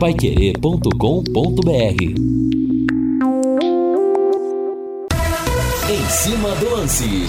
paiquerê.com.br Em cima do lance.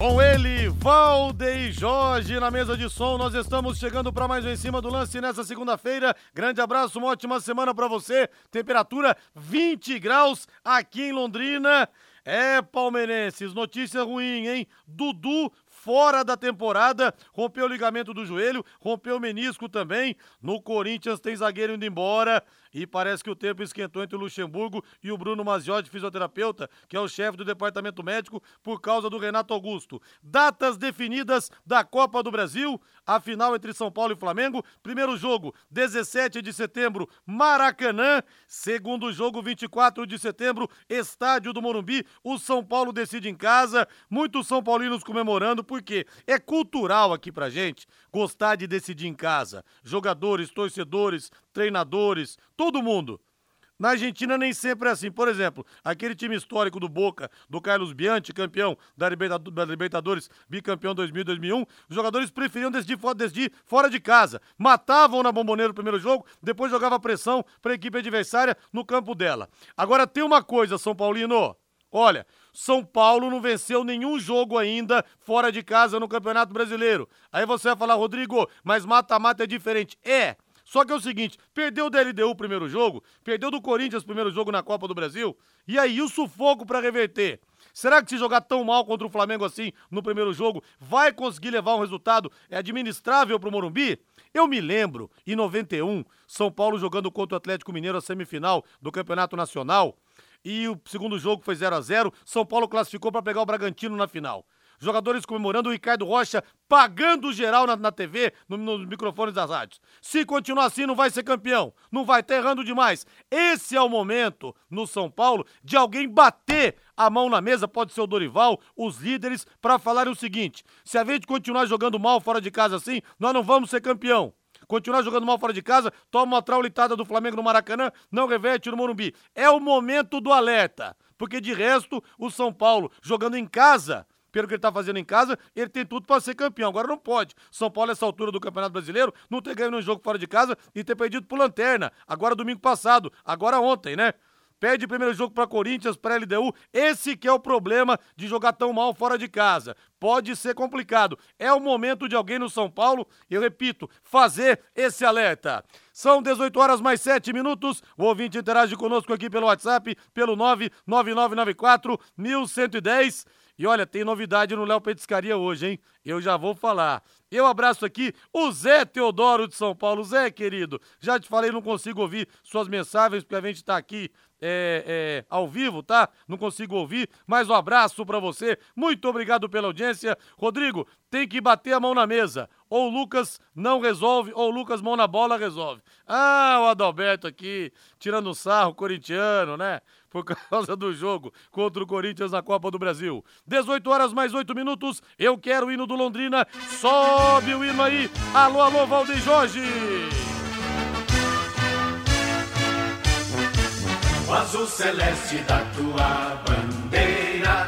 Com ele, Valdeir Jorge na mesa de som. Nós estamos chegando para mais um em cima do lance nessa segunda-feira. Grande abraço, uma ótima semana para você. Temperatura 20 graus aqui em Londrina. É, palmeirenses, notícia ruim, hein? Dudu fora da temporada, rompeu o ligamento do joelho, rompeu o menisco também. No Corinthians tem zagueiro indo embora. E parece que o tempo esquentou entre o Luxemburgo e o Bruno Maziotti, fisioterapeuta, que é o chefe do departamento médico, por causa do Renato Augusto. Datas definidas da Copa do Brasil, a final entre São Paulo e Flamengo. Primeiro jogo, 17 de setembro, Maracanã. Segundo jogo, 24 de setembro, Estádio do Morumbi. O São Paulo decide em casa. Muitos São Paulinos comemorando, porque é cultural aqui pra gente gostar de decidir em casa. Jogadores, torcedores, treinadores, todo mundo. Na Argentina nem sempre é assim. Por exemplo, aquele time histórico do Boca, do Carlos Bianchi, campeão da Libertadores, bicampeão 2000 2001, os jogadores preferiam decidir, fora de casa. Matavam na bomboneira no primeiro jogo, depois jogava pressão para a equipe adversária no campo dela. Agora tem uma coisa, São Paulino. Olha, São Paulo não venceu nenhum jogo ainda fora de casa no Campeonato Brasileiro. Aí você vai falar, Rodrigo, mas mata-mata é diferente. É. Só que é o seguinte, perdeu do LDU o primeiro jogo, perdeu do Corinthians o primeiro jogo na Copa do Brasil, e aí o sufoco para reverter. Será que se jogar tão mal contra o Flamengo assim no primeiro jogo, vai conseguir levar um resultado administrável para o Morumbi? Eu me lembro, em 91, São Paulo jogando contra o Atlético Mineiro a semifinal do Campeonato Nacional, e o segundo jogo foi 0 a 0 São Paulo classificou para pegar o Bragantino na final jogadores comemorando o Ricardo Rocha pagando geral na, na TV, no, nos microfones das rádios. Se continuar assim, não vai ser campeão, não vai, tá errando demais. Esse é o momento no São Paulo de alguém bater a mão na mesa, pode ser o Dorival, os líderes, para falarem o seguinte: se a gente continuar jogando mal fora de casa assim, nós não vamos ser campeão continuar jogando mal fora de casa, toma uma traulitada do Flamengo no Maracanã, não reverte no Morumbi. É o momento do alerta, porque de resto, o São Paulo jogando em casa pelo que ele está fazendo em casa, ele tem tudo para ser campeão. Agora não pode. São Paulo, nessa altura do Campeonato Brasileiro, não ter ganho um jogo fora de casa e ter perdido por lanterna. Agora domingo passado, agora ontem, né? Perde primeiro jogo para Corinthians, para LDU. Esse que é o problema de jogar tão mal fora de casa. Pode ser complicado. É o momento de alguém no São Paulo, eu repito, fazer esse alerta. São 18 horas mais 7 minutos. O ouvinte interage conosco aqui pelo WhatsApp, pelo 99994 1110. E olha, tem novidade no Léo Petiscaria hoje, hein? Eu já vou falar. Eu abraço aqui o Zé Teodoro de São Paulo. Zé, querido, já te falei, não consigo ouvir suas mensagens, porque a gente tá aqui é, é, ao vivo, tá? Não consigo ouvir, mas um abraço para você. Muito obrigado pela audiência. Rodrigo, tem que bater a mão na mesa. Ou o Lucas não resolve, ou o Lucas mão na bola resolve. Ah, o Adalberto aqui, tirando sarro, corintiano, né? Por causa do jogo contra o Corinthians na Copa do Brasil. 18 horas mais 8 minutos. Eu quero o hino do Londrina. Sobe o hino aí. Alô, alô, Valdeir Jorge. O azul celeste da tua bandeira.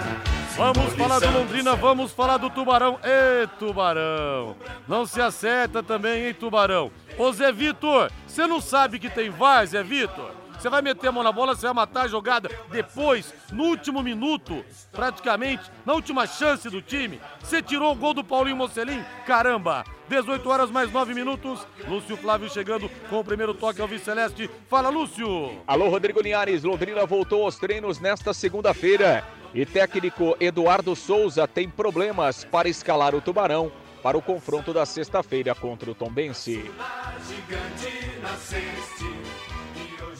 Vamos falar do Londrina, vamos falar do Tubarão. Ê, Tubarão! Não se acerta também, hein, Tubarão? Ô Zé Vitor, você não sabe que tem VAR, Zé Vitor? Você vai meter a mão na bola, você vai matar a jogada depois, no último minuto, praticamente, na última chance do time. Você tirou o gol do Paulinho Mocelin? Caramba! 18 horas mais 9 minutos. Lúcio Flávio chegando com o primeiro toque ao Vice Celeste. Fala, Lúcio! Alô, Rodrigo Linhares. Londrina voltou aos treinos nesta segunda-feira. E técnico Eduardo Souza tem problemas para escalar o Tubarão para o confronto da sexta-feira contra o Tombense.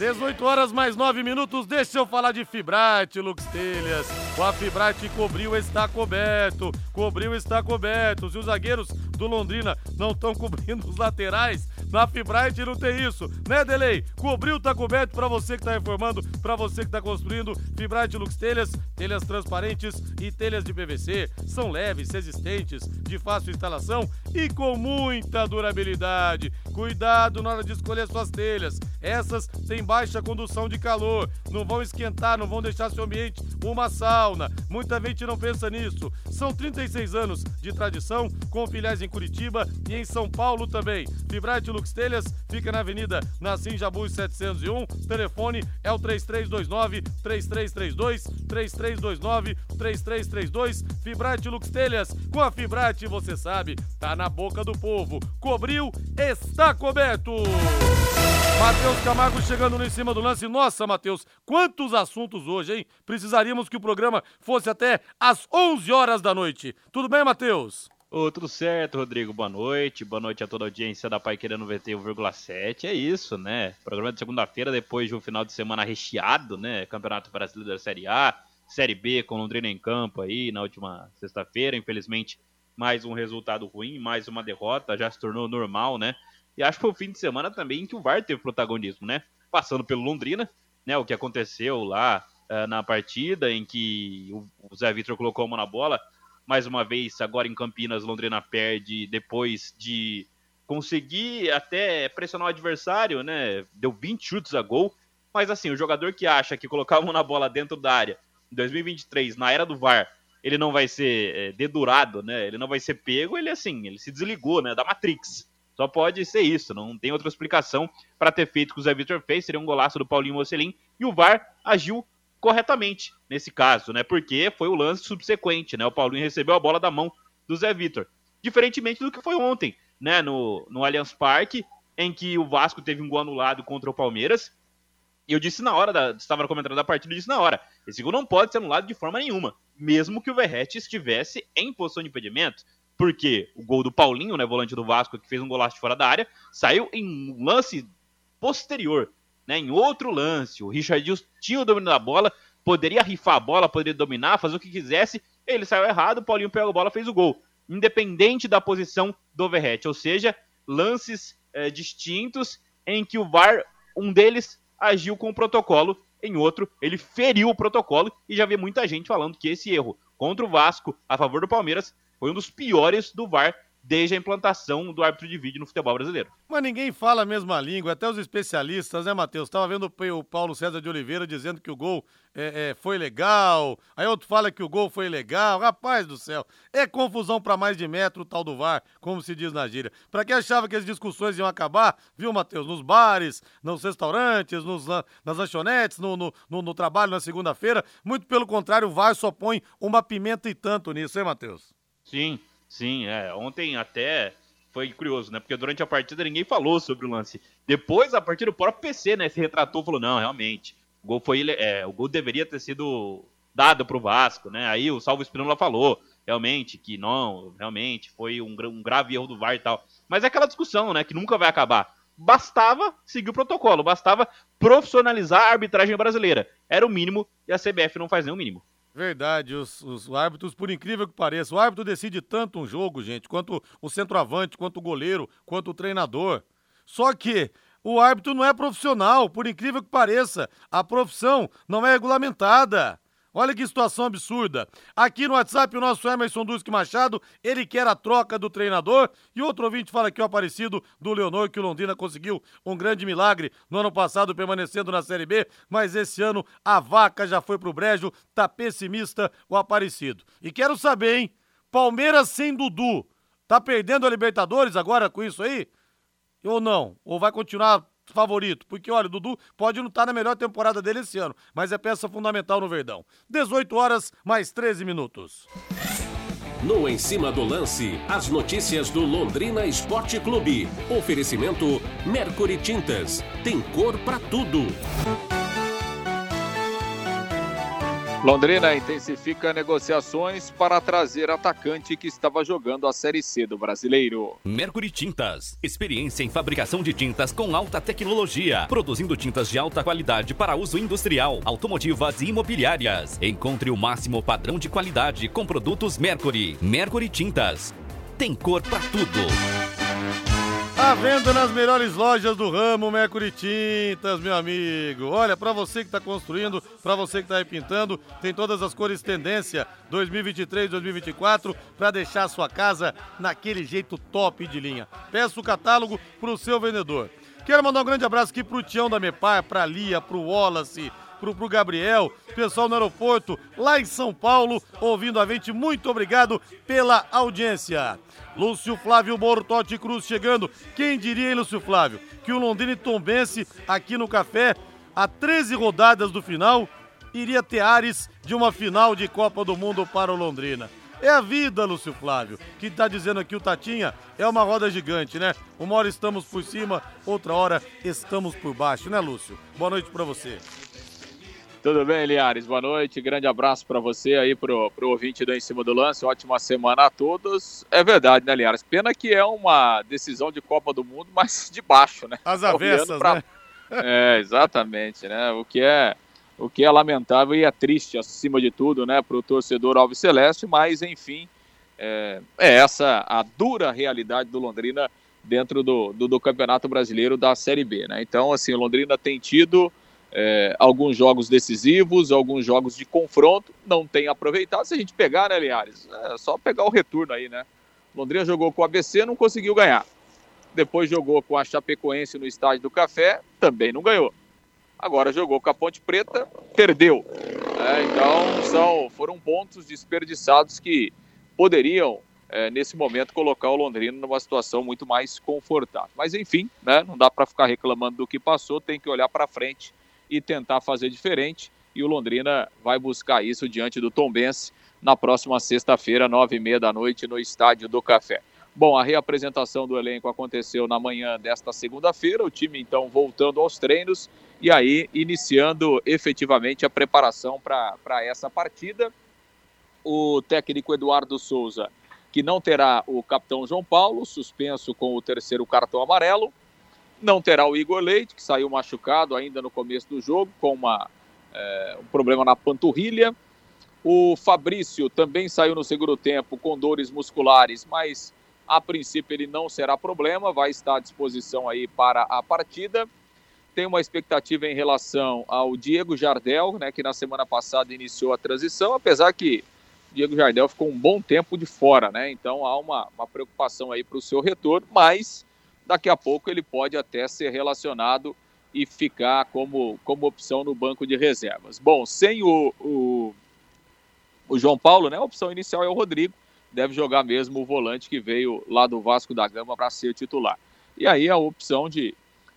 18 horas mais 9 minutos, deixa eu falar de Fibrate, Lux Telhas. Com a Fibrate cobriu, está coberto. Cobriu, está coberto. Se os zagueiros do Londrina não estão cobrindo os laterais, na Fibrate não tem isso, né, Delay? Cobriu, tá coberto para você que tá reformando, para você que tá construindo. Fibrate Lux Telhas, telhas transparentes e telhas de PVC. São leves, resistentes, de fácil instalação e com muita durabilidade. Cuidado na hora de escolher suas telhas. Essas têm baixa condução de calor, não vão esquentar, não vão deixar seu ambiente uma sauna. Muita gente não pensa nisso. São 36 anos de tradição, com filiais em Curitiba e em São Paulo também. Fibrate Lux Telhas fica na Avenida Nassim Jabuz 701. Telefone é o 3329 3332 3329 3332. Fibrate Lux Telhas, com a Fibrate você sabe, tá na boca do povo. Cobriu, está coberto. Matheus Camargo chegando no em cima do lance. Nossa, Matheus, quantos assuntos hoje, hein? Precisaríamos que o programa fosse até às 11 horas da noite. Tudo bem, Matheus? Ô, tudo certo, Rodrigo. Boa noite. Boa noite a toda a audiência da Pai Querendo VT 1,7. É isso, né? Programa de segunda-feira, depois de um final de semana recheado, né? Campeonato Brasileiro da Série A, Série B com Londrina em campo aí na última sexta-feira. Infelizmente, mais um resultado ruim, mais uma derrota. Já se tornou normal, né? E acho que foi o fim de semana também que o VAR teve protagonismo, né? Passando pelo Londrina, né? O que aconteceu lá uh, na partida em que o, Zé Vitor colocou a mão na bola. Mais uma vez, agora em Campinas, Londrina perde depois de conseguir até pressionar o adversário, né? Deu 20 chutes a gol. Mas assim, o jogador que acha que colocar a mão na bola dentro da área em 2023, na era do VAR, ele não vai ser é, dedurado, né? Ele não vai ser pego, ele assim, ele se desligou, né? Da Matrix. Só pode ser isso, não tem outra explicação para ter feito o que o Zé Vitor fez, seria um golaço do Paulinho Mocelin, e o VAR agiu corretamente nesse caso, né? Porque foi o lance subsequente, né? O Paulinho recebeu a bola da mão do Zé Vitor. Diferentemente do que foi ontem, né? No, no Allianz Parque, em que o Vasco teve um gol anulado contra o Palmeiras. E eu disse na hora, da, estava comentando da partida, eu disse na hora, esse gol não pode ser anulado de forma nenhuma, mesmo que o Verrete estivesse em posição de impedimento porque o gol do Paulinho, né, volante do Vasco, que fez um golaço de fora da área, saiu em um lance posterior, né, em outro lance. O Richard tinha o domínio da bola, poderia rifar a bola, poderia dominar, fazer o que quisesse, ele saiu errado, o Paulinho pegou a bola, fez o gol, independente da posição do Verrete, ou seja, lances é, distintos em que o VAR, um deles agiu com o protocolo, em outro ele feriu o protocolo e já vi muita gente falando que esse erro contra o Vasco a favor do Palmeiras foi um dos piores do VAR desde a implantação do árbitro de vídeo no futebol brasileiro. Mas ninguém fala a mesma língua, até os especialistas, né, Matheus? Estava vendo o Paulo César de Oliveira dizendo que o gol é, é, foi legal, aí outro fala que o gol foi legal. Rapaz do céu, é confusão para mais de metro o tal do VAR, como se diz na gíria. Para quem achava que as discussões iam acabar, viu, Matheus? Nos bares, nos restaurantes, nos, nas lanchonetes, no, no, no, no trabalho na segunda-feira, muito pelo contrário, o VAR só põe uma pimenta e tanto nisso, hein, Matheus? Sim, sim. É. Ontem até foi curioso, né? Porque durante a partida ninguém falou sobre o lance. Depois, a partir do próprio PC, né? Se retratou falou: não, realmente, o gol foi. É, o gol deveria ter sido dado pro Vasco, né? Aí o Salvo Espinola falou, realmente, que não, realmente, foi um, um grave erro do VAR e tal. Mas é aquela discussão, né? Que nunca vai acabar. Bastava seguir o protocolo, bastava profissionalizar a arbitragem brasileira. Era o mínimo e a CBF não faz nem o mínimo. Verdade, os, os, árbitros, por incrível que pareça, o árbitro decide tanto um jogo, gente, quanto o centroavante, quanto o goleiro, quanto o treinador. Só que o árbitro não é profissional, por incrível que pareça. A profissão não é regulamentada. Olha que situação absurda. Aqui no WhatsApp, o nosso Emerson Duque Machado, ele quer a troca do treinador. E outro ouvinte fala aqui, o aparecido do Leonor, que o Londrina conseguiu um grande milagre no ano passado, permanecendo na Série B. Mas esse ano a vaca já foi pro brejo, tá pessimista o aparecido. E quero saber, hein? Palmeiras sem Dudu. Tá perdendo a Libertadores agora com isso aí? Ou não? Ou vai continuar favorito, porque olha, o Dudu pode não estar tá na melhor temporada dele esse ano, mas é peça fundamental no Verdão. 18 horas mais 13 minutos. No Em Cima do Lance, as notícias do Londrina Esporte Clube. Oferecimento Mercury Tintas. Tem cor para tudo. Londrina intensifica negociações para trazer atacante que estava jogando a Série C do Brasileiro. Mercury Tintas. Experiência em fabricação de tintas com alta tecnologia. Produzindo tintas de alta qualidade para uso industrial, automotivas e imobiliárias. Encontre o máximo padrão de qualidade com produtos Mercury. Mercury Tintas. Tem cor para tudo. A venda nas melhores lojas do ramo Mercury Tintas, meu amigo. Olha, para você que está construindo, para você que está repintando, tem todas as cores tendência 2023, 2024 para deixar a sua casa naquele jeito top de linha. Peça o catálogo pro seu vendedor. Quero mandar um grande abraço aqui pro Tião da Mepar, pra Lia, pro Wallace, pro, pro Gabriel, pessoal no aeroporto, lá em São Paulo, ouvindo a gente. Muito obrigado pela audiência. Lúcio Flávio Bortotti Cruz chegando. Quem diria, hein, Lúcio Flávio, que o Londrina e Tombense aqui no Café, a 13 rodadas do final, iria ter ares de uma final de Copa do Mundo para o Londrina. É a vida, Lúcio Flávio. Que tá dizendo aqui o Tatinha é uma roda gigante, né? Uma hora estamos por cima, outra hora estamos por baixo, né, Lúcio? Boa noite para você. Tudo bem, Liares? Boa noite. Grande abraço para você aí, pro, pro ouvinte do Em Cima do Lance. Ótima semana a todos. É verdade, né, Liares? Pena que é uma decisão de Copa do Mundo, mas de baixo, né? As avessas, pra... né? É, exatamente, né? O que é o que é lamentável e é triste, acima de tudo, né, para o torcedor Alves Celeste, mas enfim, é, é, essa a dura realidade do Londrina dentro do, do, do, Campeonato Brasileiro da Série B, né? Então, assim, o Londrina tem tido é, alguns jogos decisivos, alguns jogos de confronto, não tem aproveitado. Se a gente pegar, né, Linhares? É só pegar o retorno aí, né? Londrina jogou com o ABC, não conseguiu ganhar. Depois jogou com a Chapecoense no Estádio do Café, também não ganhou. Agora jogou com a Ponte Preta, perdeu. É, então são, foram pontos desperdiçados que poderiam, é, nesse momento, colocar o Londrina numa situação muito mais confortável. Mas enfim, né, não dá para ficar reclamando do que passou, tem que olhar para frente e tentar fazer diferente. E o Londrina vai buscar isso diante do Tombense na próxima sexta-feira, nove e meia da noite, no Estádio do Café. Bom, a reapresentação do elenco aconteceu na manhã desta segunda-feira, o time então voltando aos treinos e aí iniciando efetivamente a preparação para essa partida. O técnico Eduardo Souza, que não terá o capitão João Paulo, suspenso com o terceiro cartão amarelo, não terá o Igor Leite, que saiu machucado ainda no começo do jogo, com uma, é, um problema na panturrilha. O Fabrício também saiu no segundo tempo com dores musculares, mas a princípio ele não será problema, vai estar à disposição aí para a partida. Tem uma expectativa em relação ao Diego Jardel, né, que na semana passada iniciou a transição, apesar que Diego Jardel ficou um bom tempo de fora, né? Então há uma, uma preocupação aí para o seu retorno, mas daqui a pouco ele pode até ser relacionado e ficar como, como opção no banco de reservas. Bom, sem o, o, o João Paulo, né, a opção inicial é o Rodrigo, deve jogar mesmo o volante que veio lá do Vasco da Gama para ser titular. E aí a opção de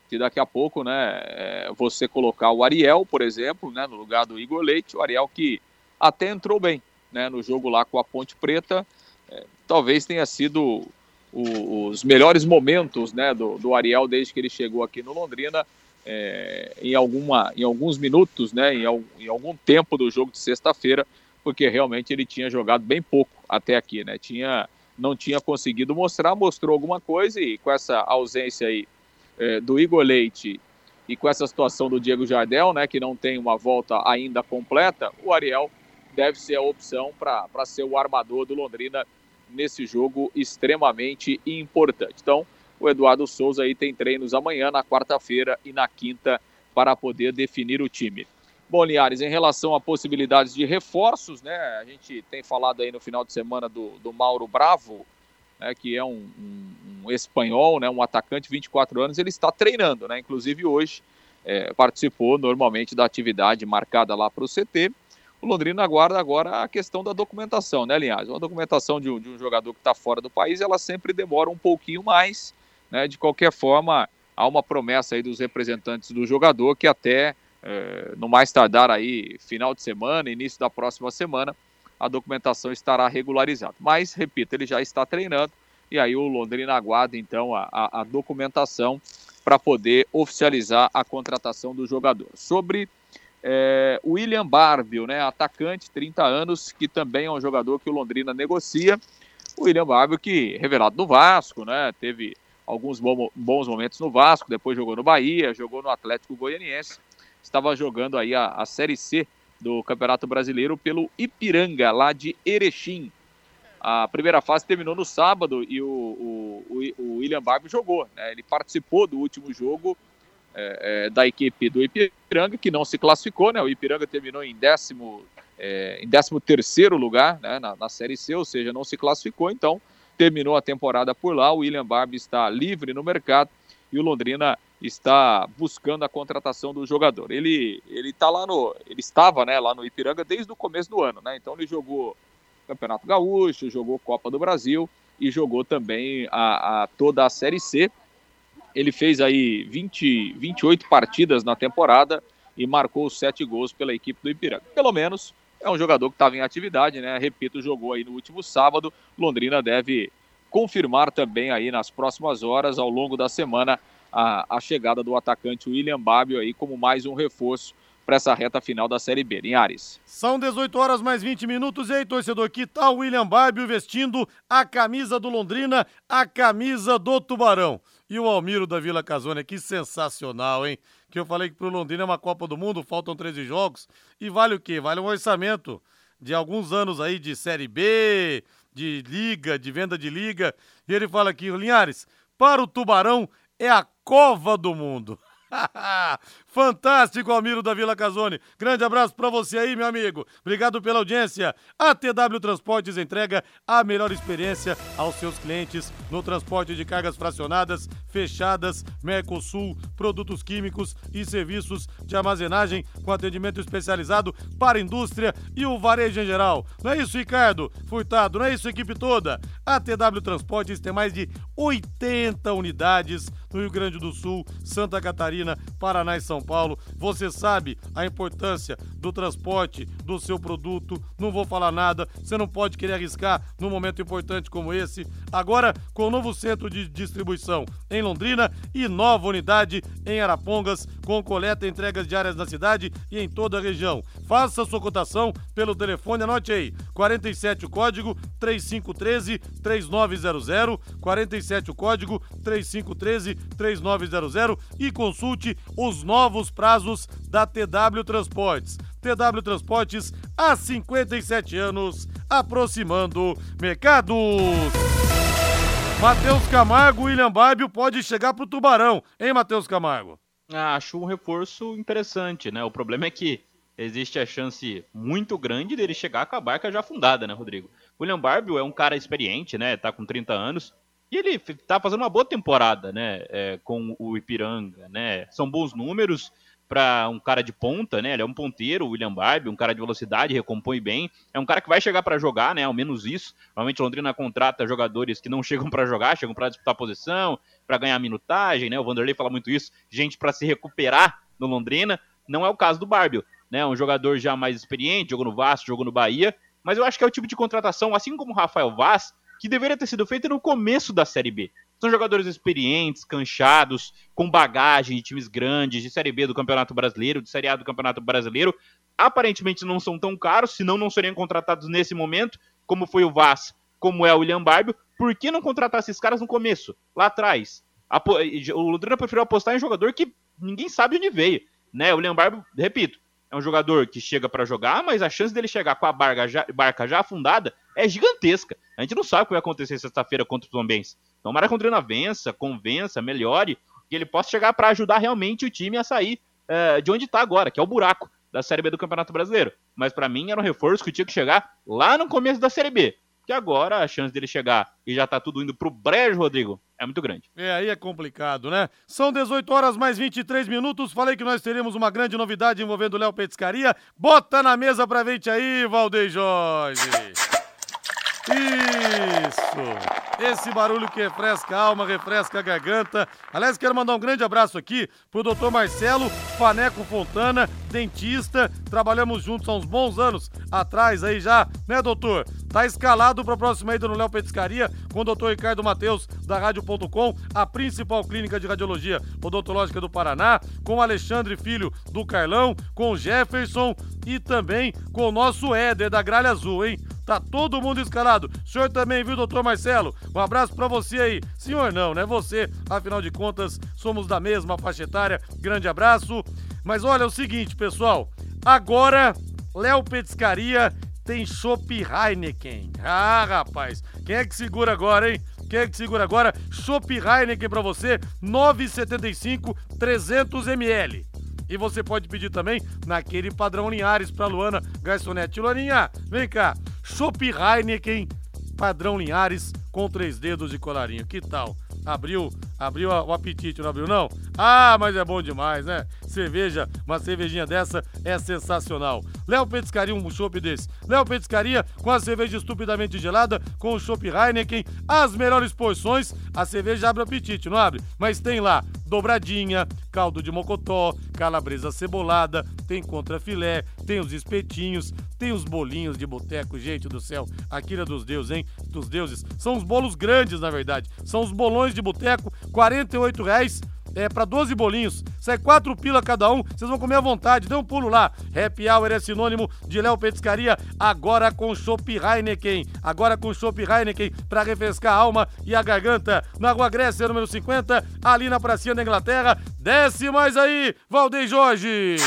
que daqui a pouco, né, é, você colocar o Ariel, por exemplo, né, no lugar do Igor Leite, o Ariel que até entrou bem, né, no jogo lá com a Ponte Preta, é, talvez tenha sido o, os melhores momentos né, do, do, Ariel desde que ele chegou aqui no Londrina, é, em, alguma, em alguns minutos, né, em, em algum tempo do jogo de sexta-feira, porque realmente ele tinha jogado bem pouco até aqui, né? Tinha, não tinha conseguido mostrar, mostrou alguma coisa e com essa ausência aí é, do Igor Leite e com essa situação do Diego Jardel, né, que não tem uma volta ainda completa, o Ariel deve ser a opção para ser o armador do Londrina nesse jogo extremamente importante. Então, o Eduardo Souza aí tem treinos amanhã, na quarta-feira e na quinta para poder definir o time. Bom, Linhares, em relação a possibilidades de reforços, né? A gente tem falado aí no final de semana do, do Mauro Bravo, né, que é um, um, um, espanhol, né, um atacante, 24 anos, ele está treinando, né? Inclusive hoje é, participou normalmente da atividade marcada lá para o CT o Londrina aguarda agora a questão da documentação, né, Linhares? Uma documentação de um, de um jogador que está fora do país, ela sempre demora um pouquinho mais, né? De qualquer forma, há uma promessa aí dos representantes do jogador que até, é, no mais tardar aí, final de semana, início da próxima semana, a documentação estará regularizada. Mas, repito, ele já está treinando e aí o Londrina aguarda então a, a, a documentação para poder oficializar a contratação do jogador. Sobre é, William Barbio, né, atacante, 30 anos, que também é um jogador que o Londrina negocia. O William Barbio, que revelado no Vasco, né, teve alguns bons momentos no Vasco, depois jogou no Bahia, jogou no Atlético Goianiense, estava jogando aí a, a Série C do Campeonato Brasileiro pelo Ipiranga, lá de Erechim. A primeira fase terminou no sábado e o, o, o, William Barbie jogou. Né? Ele participou do último jogo é, é, da equipe do Ipiranga, que não se classificou. Né? O Ipiranga terminou em décimo, é, em décimo terceiro lugar né? na, na Série C, ou seja, não se classificou. Então, terminou a temporada por lá. O William Barbie está livre no mercado e o Londrina está buscando a contratação do jogador. Ele ele tá lá no ele estava, né, lá no Ipiranga desde o começo do ano, né? Então ele jogou Campeonato Gaúcho, jogou Copa do Brasil e jogou também a, a toda a Série C. Ele fez aí 20, 28 partidas na temporada e marcou sete gols pela equipe do Ipiranga. Pelo menos é um jogador que estava em atividade, né? Repito, jogou aí no último sábado. Londrina deve confirmar também aí nas próximas horas, ao longo da semana, a, a chegada do atacante William Babio aí como mais um reforço para essa reta final da Série B. Linhares. São 18 horas mais 20 minutos. E aí, torcedor, que tal William Barbio vestindo a camisa do Londrina, a camisa do Tubarão? E o Almiro da Vila Casônia, que sensacional, hein? Que eu falei que pro Londrina é uma Copa do Mundo, faltam 13 jogos. E vale o quê? Vale um orçamento de alguns anos aí de Série B, de liga, de venda de liga. E ele fala aqui, Linhares, para o Tubarão é a cova do mundo. Fantástico, Almiro da Vila Casone. Grande abraço para você aí, meu amigo. Obrigado pela audiência. A TW Transportes entrega a melhor experiência aos seus clientes no transporte de cargas fracionadas, fechadas, Mercosul, produtos químicos e serviços de armazenagem com atendimento especializado para a indústria e o varejo em geral. Não é isso, Ricardo? Furtado, não é isso, equipe toda? A TW Transportes tem mais de 80 unidades no Rio Grande do Sul, Santa Catarina, Paraná e São Paulo. Você sabe a importância do transporte do seu produto. Não vou falar nada, você não pode querer arriscar num momento importante como esse. Agora, com o novo centro de distribuição em Londrina e nova unidade em Arapongas, com coleta e entregas diárias na cidade e em toda a região. Faça sua cotação pelo telefone, anote aí: 47 o código 3513 3900, 47 o código 3513 3900 e consulte os novos prazos da TW Transportes. TW Transportes há 57 anos, aproximando mercados. Matheus Camargo, William Barbio pode chegar pro Tubarão, hein, Matheus Camargo? Ah, acho um reforço interessante, né? O problema é que existe a chance muito grande dele chegar com a barca já fundada, né, Rodrigo? William Barbio é um cara experiente, né? Tá com 30 anos. Ele tá fazendo uma boa temporada, né? É, com o Ipiranga, né? São bons números para um cara de ponta, né? Ele é um ponteiro, o William Barbie, um cara de velocidade, recompõe bem. É um cara que vai chegar para jogar, né? Ao menos isso. Normalmente Londrina contrata jogadores que não chegam para jogar, chegam para disputar posição, para ganhar minutagem, né? O Vanderlei fala muito isso, gente para se recuperar no Londrina. Não é o caso do Barbio, né? Um jogador já mais experiente, jogou no Vasco, jogou no Bahia, mas eu acho que é o tipo de contratação, assim como o Rafael Vaz, que deveria ter sido feita no começo da Série B. São jogadores experientes, canchados, com bagagem de times grandes, de Série B do Campeonato Brasileiro, de Série A do Campeonato Brasileiro. Aparentemente não são tão caros, senão não seriam contratados nesse momento, como foi o Vaz, como é o William Barbio. Por que não contratar esses caras no começo, lá atrás? O Londrina preferiu apostar em um jogador que ninguém sabe onde veio. Né? O William Barbio, repito, é um jogador que chega para jogar, mas a chance dele chegar com a barca já, barca já afundada é gigantesca. A gente não sabe o que vai acontecer sexta-feira contra os Tombense. Então, Mara Condrina vença, convença, melhore, que ele possa chegar para ajudar realmente o time a sair é, de onde está agora, que é o buraco da Série B do Campeonato Brasileiro. Mas para mim era um reforço que tinha que chegar lá no começo da Série B. Que agora a chance dele chegar e já tá tudo indo pro brejo, Rodrigo, é muito grande. É, aí é complicado, né? São 18 horas mais 23 minutos. Falei que nós teríamos uma grande novidade envolvendo o Léo Petiscaria. Bota na mesa pra gente aí, Valdeir Jorge. Isso! Esse barulho que refresca a alma, refresca a garganta. Aliás, quero mandar um grande abraço aqui pro doutor Marcelo Faneco Fontana, dentista. Trabalhamos juntos há uns bons anos atrás aí já, né, doutor? Tá escalado para a próxima ida no Léo Petiscaria com o doutor Ricardo Mateus, da Rádio.com, a principal clínica de radiologia odontológica do Paraná, com o Alexandre Filho do Carlão, com o Jefferson e também com o nosso Éder da Gralha Azul, hein? Tá todo mundo escalado. O senhor também, viu, doutor Marcelo? Um abraço para você aí. Senhor não, né? Você, afinal de contas, somos da mesma faixa etária. Grande abraço. Mas olha é o seguinte, pessoal. Agora, Léo Petiscaria tem Chopp Heineken. Ah, rapaz, quem é que segura agora, hein? Quem é que segura agora? Chopp Heineken pra você, 9,75, 300 ml. E você pode pedir também naquele padrão Linhares pra Luana Garçonete. Luaninha, vem cá. Chopp Heineken, padrão Linhares, com três dedos de colarinho. Que tal? Abriu, abriu o apetite, não abriu não? Ah, mas é bom demais, né? Cerveja, uma cervejinha dessa é sensacional. Léo Petiscaria, um chopp desse. Léo Petiscaria com a cerveja estupidamente gelada, com o chopp Heineken, as melhores porções. A cerveja abre apetite, não abre? Mas tem lá dobradinha, caldo de mocotó, calabresa cebolada, tem contrafilé, tem os espetinhos, tem os bolinhos de boteco, gente do céu. Aquilo é dos deuses, hein? Dos deuses. São os bolos grandes, na verdade. São os bolões de boteco, R$ reais é, para 12 bolinhos. Sai 4 pila cada um, vocês vão comer à vontade. Dê um pulo lá. Happy Hour é sinônimo de Léo Petiscaria, agora com Chopp Heineken. Agora com Chopp Heineken para refrescar a alma e a garganta. Na Rua Grécia, número 50, ali na pracinha da Inglaterra. Desce mais aí, Valdeir Jorge.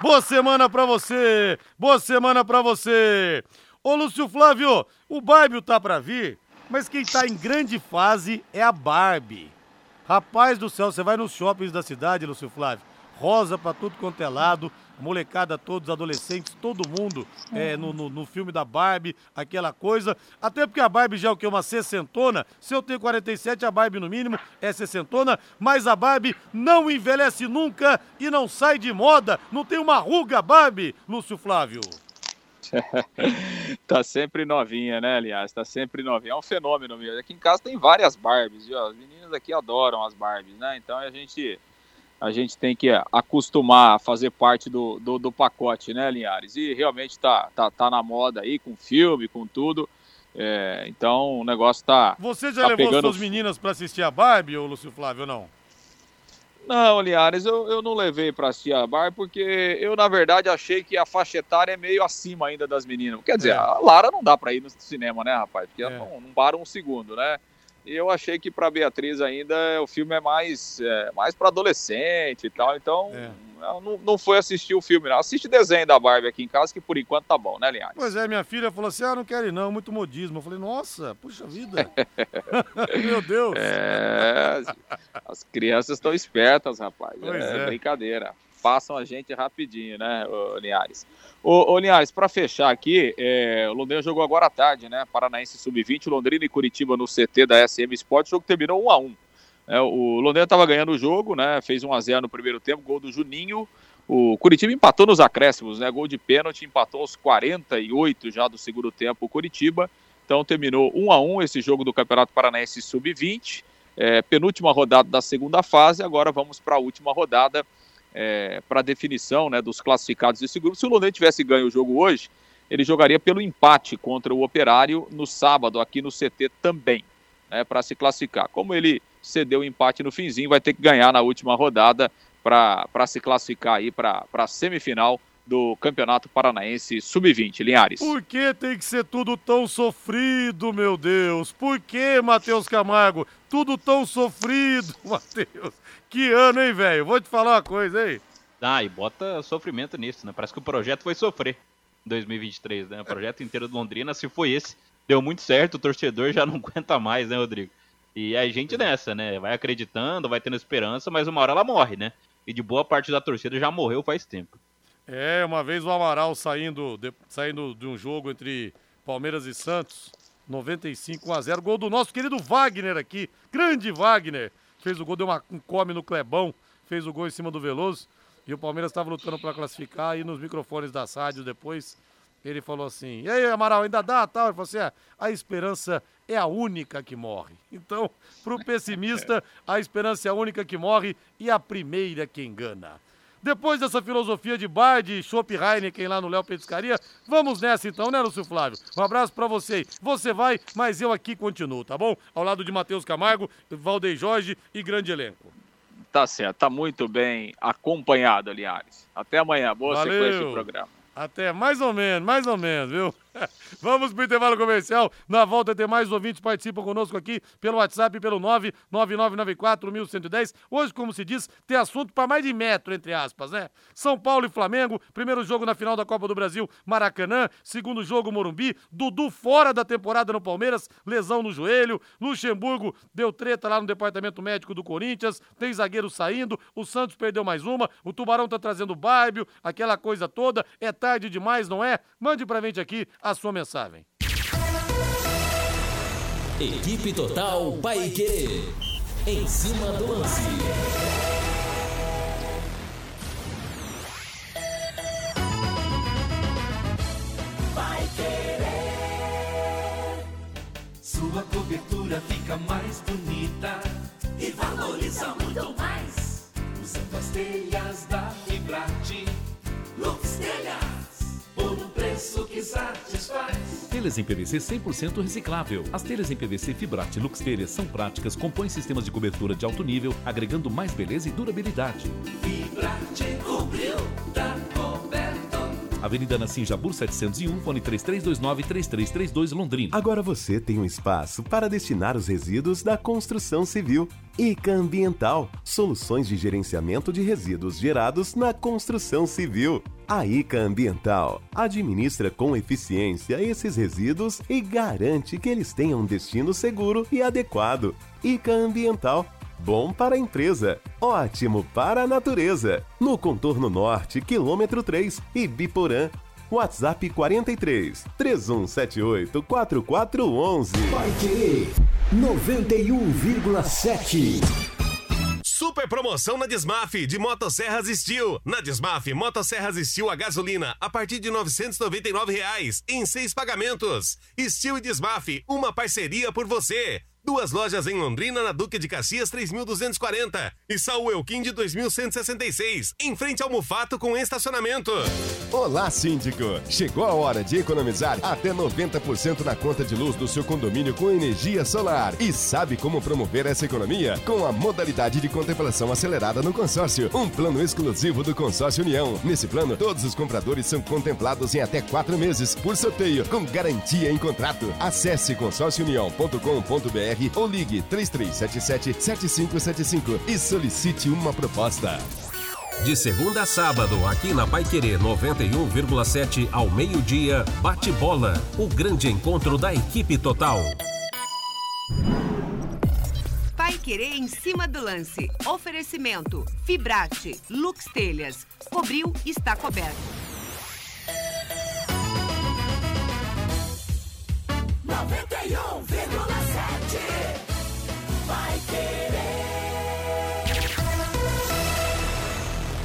Boa semana pra você! Boa semana pra você! Ô Lúcio Flávio, o Barbie tá pra vir, mas quem tá em grande fase é a Barbie. Rapaz do céu, você vai nos shoppings da cidade, Lúcio Flávio, rosa pra tudo quanto é lado, molecada, todos adolescentes, todo mundo é, no, no, no, filme da Barbie, aquela coisa. Até porque a Barbie já é o que? Uma sessentona. Se eu tenho 47, a Barbie no mínimo é sessentona, mas a Barbie não envelhece nunca e não sai de moda. Não tem uma ruga, Barbie, Lúcio Flávio. tá sempre novinha, né, aliás? Tá sempre novinha. É um fenômeno mesmo. Aqui em casa tem várias Barbies, viu? As meninas aqui adoram as Barbies, né? Então a gente, a gente tem que acostumar a fazer parte do, do, do pacote, né, Linhares? E realmente tá, tá, tá na moda aí, com filme, com tudo. É, então o negócio tá. Você já tá levou pegando... suas meninas para assistir a Barbie, ou Lúcio Flávio, ou não? Não, Linhares, eu, eu não levei para assistir a Bar porque eu, na verdade, achei que a faixa etária é meio acima ainda das meninas. Quer dizer, é. a Lara não dá para ir no cinema, né, rapaz? Porque é. não, não para um segundo, né? E eu achei que para Beatriz ainda o filme é mais, é, mais para adolescente e tal. Então, é. não, não foi assistir o filme, não. Assiste desenho da Barbie aqui em casa, que por enquanto tá bom, né, Linhares? Pois é, minha filha falou assim: ah, não quero ir não, muito modismo. Eu falei, nossa, puxa vida. Meu Deus. É, as crianças estão espertas, rapaz. Pois é, é brincadeira. Passam a gente rapidinho, né, Linhares? Ô, ô Linhares, para fechar aqui, é, o Londrina jogou agora à tarde, né? Paranaense Sub-20, Londrina e Curitiba no CT da SM Sport. O jogo terminou 1 a 1 é, O Londrina estava ganhando o jogo, né? Fez 1 a 0 no primeiro tempo, gol do Juninho. O Curitiba empatou nos acréscimos, né? Gol de pênalti, empatou aos 48 já do segundo tempo o Curitiba. Então terminou 1 a 1 esse jogo do Campeonato Paranaense Sub-20. É, penúltima rodada da segunda fase, agora vamos para a última rodada é, para definição né, dos classificados desse grupo. Se o Londrina tivesse ganho o jogo hoje, ele jogaria pelo empate contra o Operário no sábado, aqui no CT também, né, para se classificar. Como ele cedeu o empate no finzinho, vai ter que ganhar na última rodada para se classificar aí para a semifinal do Campeonato Paranaense Sub-20, Linhares. Por que tem que ser tudo tão sofrido, meu Deus? Por que, Matheus Camargo? Tudo tão sofrido, Matheus. Que ano, hein, velho? Vou te falar uma coisa, hein? Ah, e bota sofrimento nisso, né? Parece que o projeto foi sofrer em 2023, né? O projeto inteiro de Londrina, se foi esse, deu muito certo, o torcedor já não aguenta mais, né, Rodrigo? E a gente nessa, né? Vai acreditando, vai tendo esperança, mas uma hora ela morre, né? E de boa parte da torcida já morreu faz tempo. É, uma vez o Amaral saindo de, saindo de um jogo entre Palmeiras e Santos, 95 a 0, gol do nosso querido Wagner aqui, grande Wagner fez o gol, deu uma, um come no Clebão, fez o gol em cima do Veloso. E o Palmeiras estava lutando para classificar. E nos microfones da rádio depois, ele falou assim: E aí, Amaral, ainda dá? Tal? Ele falou assim: é, a esperança é a única que morre. Então, para o pessimista, a esperança é a única que morre e a primeira que engana. Depois dessa filosofia de bar, de Chopp Heineken lá no Léo Petiscaria, vamos nessa então, né, Lúcio Flávio? Um abraço para você. Você vai, mas eu aqui continuo, tá bom? Ao lado de Matheus Camargo, Valdeir Jorge e grande elenco. Tá certo, tá muito bem acompanhado, Linhares. Até amanhã, boa Valeu. sequência do programa. Até, mais ou menos, mais ou menos, viu? Vamos pro intervalo comercial. Na volta tem mais ouvintes participam conosco aqui pelo WhatsApp pelo 999941110. Hoje, como se diz, tem assunto para mais de metro, entre aspas, né? São Paulo e Flamengo, primeiro jogo na final da Copa do Brasil, Maracanã, segundo jogo Morumbi, Dudu fora da temporada no Palmeiras, lesão no joelho, Luxemburgo deu treta lá no departamento médico do Corinthians, tem zagueiro saindo, o Santos perdeu mais uma, o Tubarão tá trazendo Bárbio, aquela coisa toda, é tarde demais, não é? Mande pra gente aqui a sua mensagem. Equipe Total Paique. Em cima do lance. Vai querer. Sua cobertura fica mais bonita e valoriza muito mais. Usando as telhas da Fibrate. Lux Telhas. Preço que satisfaz. Telhas em PVC 100% reciclável. As telhas em PVC Fibrate Lux Telhas são práticas, compõem sistemas de cobertura de alto nível, agregando mais beleza e durabilidade. Fibrate cobriu, tá coberto. Avenida Nassim Jabur 701, fone 3329-3332 Londrina. Agora você tem um espaço para destinar os resíduos da construção civil. ICA Ambiental, soluções de gerenciamento de resíduos gerados na construção civil. A ICA Ambiental administra com eficiência esses resíduos e garante que eles tenham um destino seguro e adequado. ICA Ambiental Bom para a empresa, ótimo para a natureza. No contorno norte, quilômetro 3, Ibiporã. WhatsApp 43 3178 4411. Vai querer 91,7. Super promoção na Desmaf de Motosserras Steel. Na Desmaf, Motosserras Steel a gasolina a partir de 999 reais em seis pagamentos. Steel e Desmaf, uma parceria por você. Duas lojas em Londrina, na Duque de Caxias 3240 e Saul Elquim de 2166, em frente ao Mufato com estacionamento. Olá, síndico! Chegou a hora de economizar até 90% na conta de luz do seu condomínio com energia solar. E sabe como promover essa economia? Com a modalidade de contemplação acelerada no consórcio, um plano exclusivo do Consórcio União. Nesse plano, todos os compradores são contemplados em até quatro meses, por sorteio, com garantia em contrato. Acesse consórciounião.com.br ou ligue 3377-7575 e solicite uma proposta. De segunda a sábado, aqui na Pai Querer 91,7 ao meio-dia, bate bola, o grande encontro da equipe total. Pai Querer em cima do lance. Oferecimento: Fibrate, Lux Telhas. Cobriu, está coberto. 91,7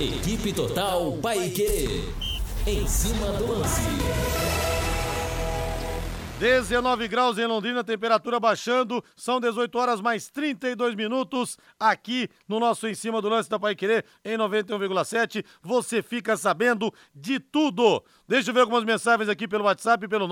Equipe Total Paique. Em cima do lance. 19 graus em Londrina, temperatura baixando, são 18 horas mais 32 minutos aqui no nosso Em Cima do Lance da Pai Querer em 91,7. Você fica sabendo de tudo. Deixa eu ver algumas mensagens aqui pelo WhatsApp, pelo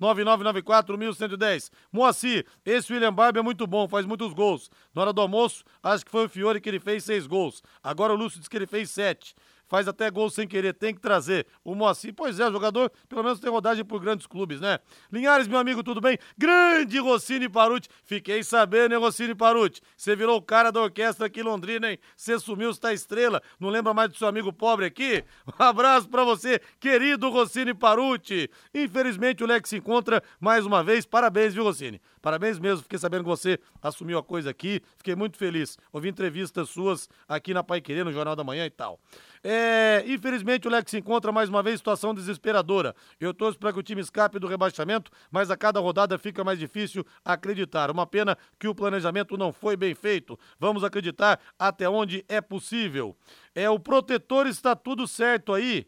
999941110. Moacir, esse William Barber é muito bom, faz muitos gols. Na hora do almoço, acho que foi o Fiore que ele fez seis gols. Agora o Lúcio diz que ele fez sete faz até gol sem querer, tem que trazer o Moacir. Pois é, jogador pelo menos tem rodagem por grandes clubes, né? Linhares, meu amigo, tudo bem? Grande Rossini Paruti. Fiquei sabendo, hein, Rossini Paruti? Você virou o cara da orquestra aqui em Londrina, hein? Você sumiu, está estrela. Não lembra mais do seu amigo pobre aqui? Um abraço pra você, querido Rossini Paruti. Infelizmente o Lex se encontra mais uma vez. Parabéns, viu, Rossini? Parabéns mesmo. Fiquei sabendo que você assumiu a coisa aqui. Fiquei muito feliz. Ouvi entrevistas suas aqui na Pai Querer, no Jornal da Manhã e tal. É, infelizmente o Lex se encontra mais uma vez em situação desesperadora. Eu torço para que o time escape do rebaixamento, mas a cada rodada fica mais difícil acreditar. Uma pena que o planejamento não foi bem feito. Vamos acreditar até onde é possível. É o protetor está tudo certo aí.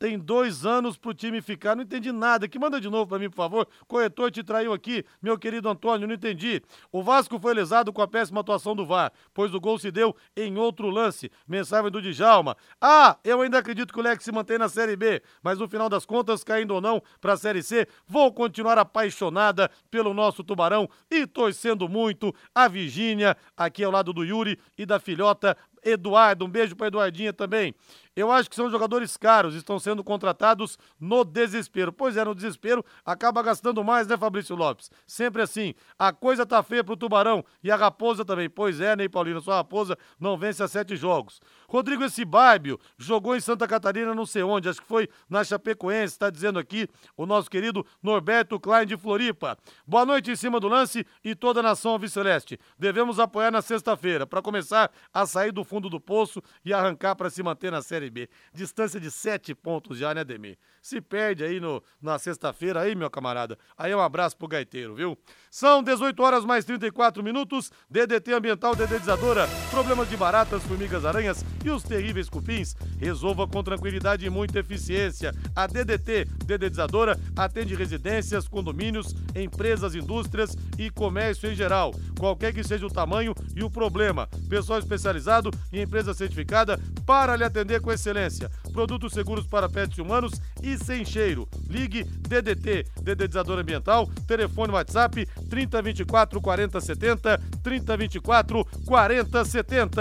Tem dois anos pro time ficar. Não entendi nada. Que manda de novo para mim, por favor. Corretor te traiu aqui, meu querido Antônio. Não entendi. O Vasco foi lesado com a péssima atuação do VAR, pois o gol se deu em outro lance. Mensagem do Djalma. Ah, eu ainda acredito que o Lex se mantém na Série B, mas no final das contas, caindo ou não pra Série C, vou continuar apaixonada pelo nosso Tubarão e torcendo muito a Virgínia, aqui ao lado do Yuri e da filhota Eduardo, um beijo para Eduardinha também. Eu acho que são jogadores caros, estão sendo contratados no desespero. Pois é, no desespero acaba gastando mais, né, Fabrício Lopes? Sempre assim. A coisa tá feia pro Tubarão e a Raposa também. Pois é, Ney Paulino, sua Raposa não vence a sete jogos. Rodrigo esse Bárbio jogou em Santa Catarina, não sei onde, acho que foi na Chapecoense, está dizendo aqui o nosso querido Norberto Klein de Floripa. Boa noite em cima do lance e toda a nação Celeste. Devemos apoiar na sexta-feira para começar a sair do fundo do poço e arrancar para se manter na Série B. Distância de sete pontos já, né, Demir? Se perde aí no, na sexta-feira, aí, meu camarada. Aí um abraço pro gaiteiro, viu? São 18 horas mais 34 minutos. DDT Ambiental Dedetizadora. Problemas de baratas, formigas, aranhas e os terríveis cupins. Resolva com tranquilidade e muita eficiência. A DDT Dedetizadora atende residências, condomínios, empresas, indústrias e comércio em geral. Qualquer que seja o tamanho e o problema. Pessoal especializado e empresa certificada para lhe atender com excelência. Produtos seguros para pets humanos e sem cheiro. Ligue DDT, Dedetizador Ambiental, telefone WhatsApp 3024 4070, 3024 4070.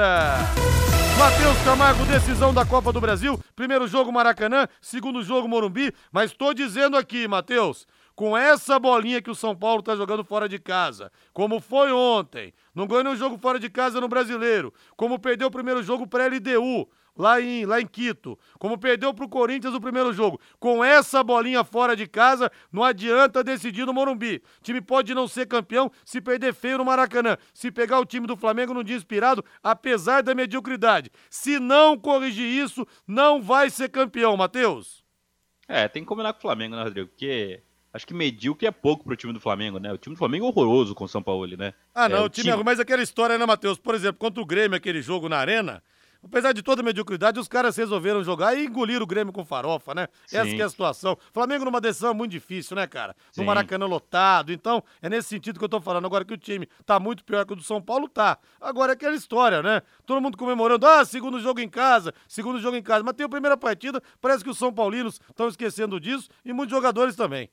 Matheus Camargo, decisão da Copa do Brasil. Primeiro jogo Maracanã, segundo jogo Morumbi. Mas estou dizendo aqui, Matheus, com essa bolinha que o São Paulo está jogando fora de casa, como foi ontem, não ganhou nenhum jogo fora de casa no Brasileiro, como perdeu o primeiro jogo pré-LDU, lá em, lá em Quito, como perdeu para o Corinthians no primeiro jogo. Com essa bolinha fora de casa, não adianta decidir no Morumbi. O time pode não ser campeão se perder feio no Maracanã, se pegar o time do Flamengo num dia inspirado, apesar da mediocridade. Se não corrigir isso, não vai ser campeão, Matheus. É, tem que combinar com o Flamengo, né, Rodrigo? Porque acho que medíocre é pouco pro time do Flamengo, né? O time do Flamengo é horroroso com o São Paulo, né? Ah, não, é, o time, time é ruim, mas aquela história, né, Matheus? Por exemplo, contra o Grêmio, aquele jogo na Arena, Apesar de toda a mediocridade, os caras resolveram jogar e engolir o Grêmio com farofa, né? Sim. Essa é a situação. Flamengo numa decisão muito difícil, né, cara? No Sim. Maracanã lotado. Então, é nesse sentido que eu tô falando. Agora que o time tá muito pior que o do São Paulo, tá. Agora é aquela história, né? Todo mundo comemorando, ah, segundo jogo em casa, segundo jogo em casa. Mas tem a primeira partida, parece que os São Paulinos estão esquecendo disso e muitos jogadores também.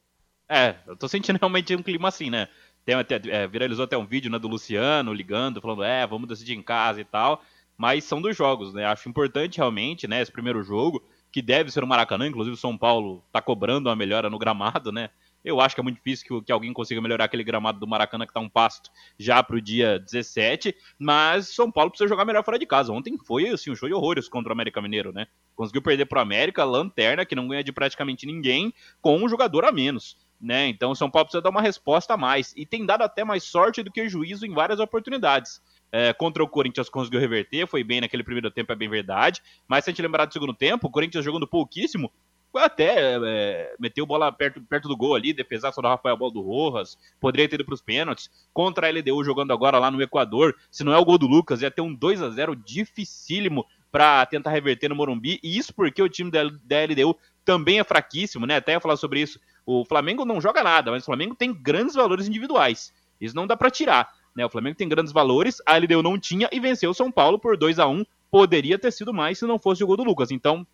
É, eu tô sentindo realmente um clima assim, né? Tem até, é, viralizou até um vídeo né, do Luciano ligando, falando, é, vamos decidir em casa e tal mas são dos jogos, né? Acho importante realmente, né, esse primeiro jogo, que deve ser o Maracanã, inclusive o São Paulo tá cobrando uma melhora no gramado, né? Eu acho que é muito difícil que, que alguém consiga melhorar aquele gramado do Maracanã que tá um pasto já pro dia 17, mas São Paulo precisa jogar melhor fora de casa. Ontem foi assim, um show de horrores contra o América Mineiro, né? Conseguiu perder pro América, lanterna, que não ganha de praticamente ninguém, com um jogador a menos. Né? Então o São Paulo precisa dar uma resposta a mais. E tem dado até mais sorte do que juízo em várias oportunidades. É, contra o Corinthians conseguiu reverter, foi bem naquele primeiro tempo, é bem verdade. Mas se a gente lembrar do segundo tempo, o Corinthians jogando pouquíssimo, até é, meteu bola perto, perto do gol ali, defesaço do Rafael Bola do Rojas, poderia ter ido para os pênaltis. Contra a LDU jogando agora lá no Equador, se não é o gol do Lucas, ia ter um 2 a 0 dificílimo para tentar reverter no Morumbi. E isso porque o time da, da LDU também é fraquíssimo, né? Até ia falar sobre isso. O Flamengo não joga nada, mas o Flamengo tem grandes valores individuais. Isso não dá para tirar. Né? O Flamengo tem grandes valores, a LDU não tinha e venceu o São Paulo por 2 a 1 Poderia ter sido mais se não fosse o gol do Lucas. Então,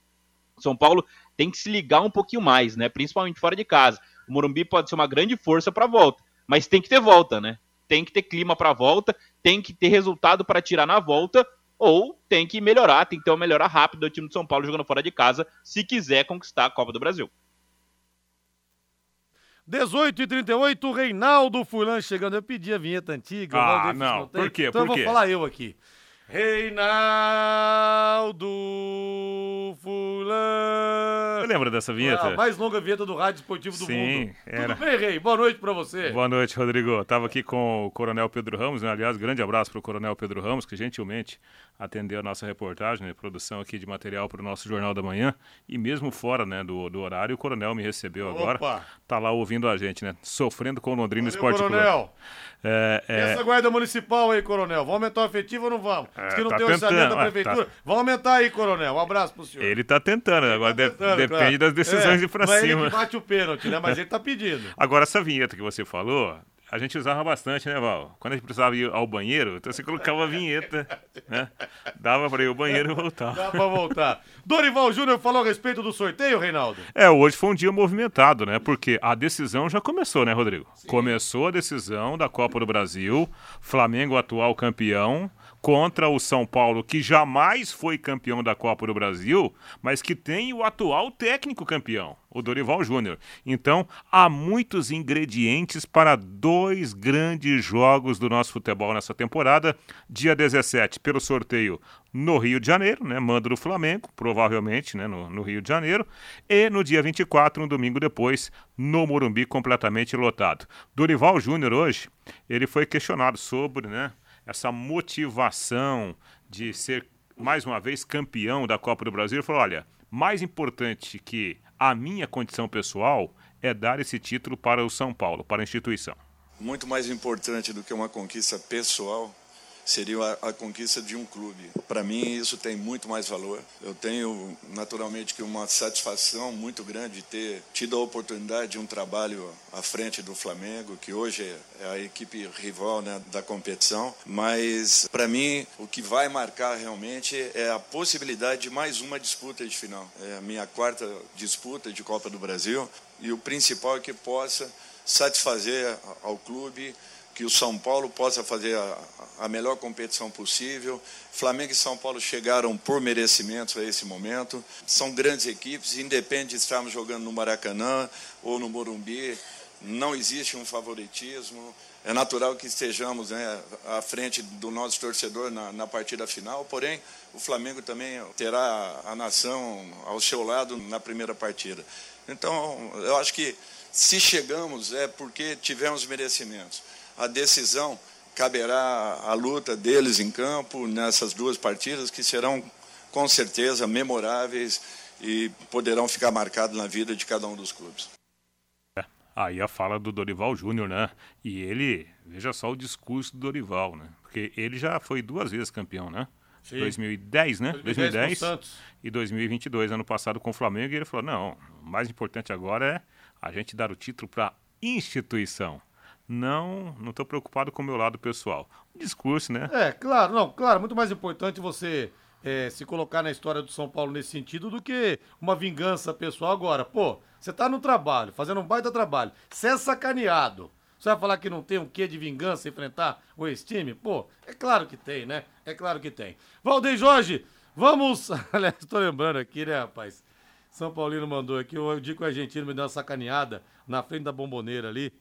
São Paulo tem que se ligar um pouquinho mais, né? Principalmente fora de casa. O Morumbi pode ser uma grande força para a volta, mas tem que ter volta, né? Tem que ter clima para a volta, tem que ter resultado para tirar na volta, ou tem que melhorar, tem que ter uma melhora rápida do time de São Paulo jogando fora de casa, se quiser conquistar a Copa do Brasil. 18 e 38 Reinaldo Fulan chegando. Eu pedi a vinheta antiga. Ah, não. Por quê? Então Por eu quê? vou falar eu aqui. Reinaldo Fulan. Você lembra dessa vinheta? a mais longa vinheta do rádio esportivo do Sim, mundo. era. Tudo bem, Rei? Boa noite pra você. Boa noite, Rodrigo. Tava aqui com o Coronel Pedro Ramos, né? Aliás, grande abraço para o Coronel Pedro Ramos, que gentilmente atendeu a nossa reportagem, né? produção aqui de material para o nosso Jornal da Manhã. E mesmo fora né, do, do horário, o Coronel me recebeu Opa. agora. Tá lá ouvindo a gente, né? Sofrendo com o Londrina Valeu, Esporte Clube. Coronel. É, E é, essa guarda municipal aí, coronel? Vamos aumentar o efetivo ou não vamos? Diz que não tá tem orçamento tentando, da ah, prefeitura. tá. Vamos aumentar aí, coronel. Um abraço pro senhor. Ele tá tentando, agora de- Tentando, depende claro. das decisões É, de pra é ele cima. que bate o pênalti, né? Mas ele tá pedindo. Agora, essa vinheta que você falou, a gente usava bastante, né, Val? Quando a gente precisava ir ao banheiro, então você colocava a vinheta, né? Dava pra ir ao banheiro e voltar. Dá pra voltar. Dorival Júnior falou a respeito do sorteio, Reinaldo? É, hoje foi um dia movimentado, né? Porque a decisão já começou, né, Rodrigo? Começou a decisão da Copa do Brasil, Flamengo atual campeão, contra o São Paulo, que jamais foi campeão da Copa do Brasil, mas que tem o atual técnico campeão, o Dorival Júnior. Então, há muitos ingredientes para dois grandes jogos do nosso futebol nessa temporada. Dia 17, pelo sorteio no Rio de Janeiro, né? Mando do Flamengo, provavelmente, né? No, no, Rio de Janeiro. E no dia 24, um domingo depois, no Morumbi, completamente lotado. Dorival Júnior hoje, ele foi questionado sobre, né? Essa motivação de ser mais uma vez campeão da Copa do Brasil, ele falou: olha, mais importante que a minha condição pessoal é dar esse título para o São Paulo, para a instituição. Muito mais importante do que uma conquista pessoal seria a, a conquista de um clube. Para mim, isso tem muito mais valor. Eu tenho, naturalmente, que uma satisfação muito grande de ter tido a oportunidade de um trabalho à frente do Flamengo, que hoje é a equipe rival né, da competição. Mas, para mim, o que vai marcar realmente é a possibilidade de mais uma disputa de final. É a minha quarta disputa de Copa do Brasil e o principal é que possa satisfazer ao clube que o São Paulo possa fazer a, a, melhor competição possível. Flamengo e São Paulo chegaram por merecimento a esse momento. São grandes equipes, independente de estarmos jogando no Maracanã ou no Morumbi, não existe um favoritismo. É natural que estejamos né, à frente do nosso torcedor na, na partida final, porém, o Flamengo também terá a nação ao seu lado na primeira partida. Então, eu acho que se chegamos é porque tivemos merecimentos a decisão caberá à luta deles em campo nessas duas partidas que serão com certeza memoráveis e poderão ficar marcados na vida de cada um dos clubes. É, aí a fala do Dorival Júnior, né? E ele, veja só o discurso do Dorival, né? Porque ele já foi duas vezes campeão, né? Sim. 2010, né? 2010, 2010 e 2022, ano passado com o Flamengo, e ele falou: não, o mais importante agora é a gente dar o título para a instituição não não estou preocupado com o meu lado pessoal. Um discurso, né? É, claro, não, claro, muito mais importante você é, se colocar na história do São Paulo nesse sentido do que uma vingança pessoal agora. Pô, você tá no trabalho, fazendo um baita trabalho, você é sacaneado. Você vai falar que não tem um quê de vingança enfrentar o ex-time? Pô, é claro que tem, né? É claro que tem. Valdeir Jorge, vamos. Aliás, estou lembrando aqui, né, rapaz? São Paulino mandou aqui, o Dico Argentino me deu uma sacaneada na frente da bomboneira ali.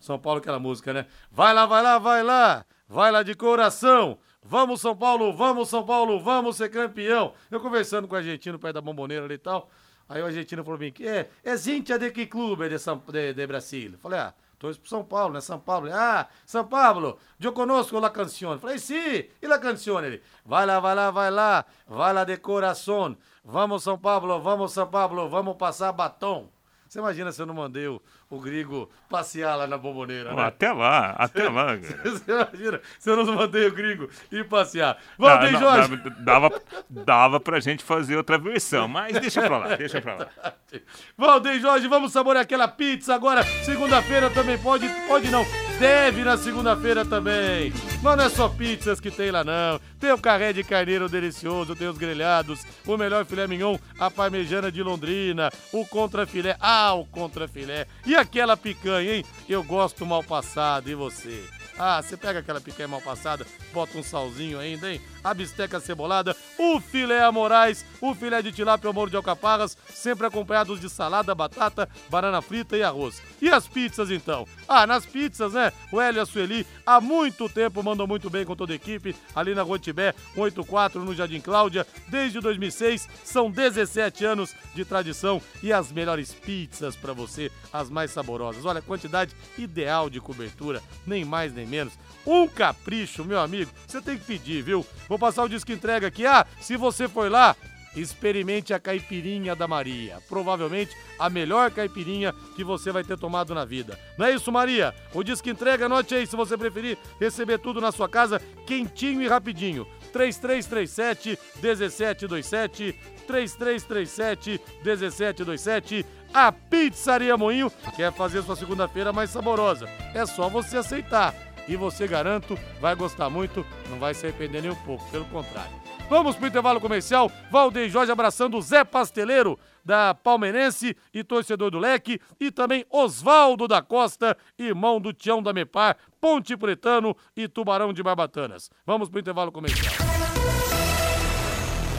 São Paulo, aquela música, né? Vai lá, vai lá, vai lá, vai lá de coração. Vamos, São Paulo, vamos, São Paulo, vamos ser campeão. Eu conversando com o argentino, pai da bomboneira ali e tal. Aí o argentino falou pra mim, é, é Zintia de que clube de, São, de, de Brasil? Falei, ah, torço pro São Paulo, né? São Paulo. Ah, São Paulo, eu conosco la canción. Falei, sim, e la canción? Ele, vai lá, vai lá, vai lá, vai lá de coração. Vamos, São Paulo, vamos, São Paulo, vamos passar batom. Você imagina se eu não mandei o, o Grigo passear lá na bomboneira, né? Até lá, até lá, cara. Você imagina se eu não mandei o Grigo ir passear. Vamos, ah, Jorge! Dava, dava pra gente fazer outra versão, mas deixa pra lá, deixa pra lá. Valdeir Jorge, vamos saborear aquela pizza agora. Segunda-feira também pode, pode não, deve na segunda-feira também. Mas não é só pizzas que tem lá não. Tem o carré de carneiro delicioso, tem os grelhados, o melhor filé mignon, a parmejana de Londrina, o contrafilé, ah, o contrafilé. E aquela picanha, hein? Eu gosto mal passado, e você? Ah, você pega aquela picanha mal passada, bota um salzinho ainda, hein? A bisteca cebolada, o filé a Moraes, o filé de tilápia ao molho de alcaparras, sempre acompanhados de salada, batata, banana frita e arroz. E as pizzas, então? Ah, nas pizzas, né? O Hélio e a Sueli, há muito tempo, mandam muito bem com toda a equipe, ali na Rua Tibé, 184, no Jardim Cláudia, desde 2006, são 17 anos de tradição e as melhores pizzas para você, as mais saborosas. Olha, quantidade ideal de cobertura, nem mais nem menos. Um capricho, meu amigo, você tem que pedir, viu? Vou passar o disco entrega aqui. Ah, se você foi lá, experimente a caipirinha da Maria. Provavelmente a melhor caipirinha que você vai ter tomado na vida. Não é isso, Maria? O disco entrega, anote aí se você preferir receber tudo na sua casa quentinho e rapidinho. 3337 1727 3337 1727 a Pizzaria Moinho quer fazer sua segunda-feira mais saborosa. É só você aceitar. E você, garanto, vai gostar muito, não vai se arrepender nem um pouco, pelo contrário. Vamos pro intervalo comercial. Valdeir Jorge abraçando o Zé Pasteleiro da Palmeirense e torcedor do Leque, e também Oswaldo da Costa, irmão do Tião da Mepar, Ponte Pretano e Tubarão de Barbatanas. Vamos pro intervalo comercial.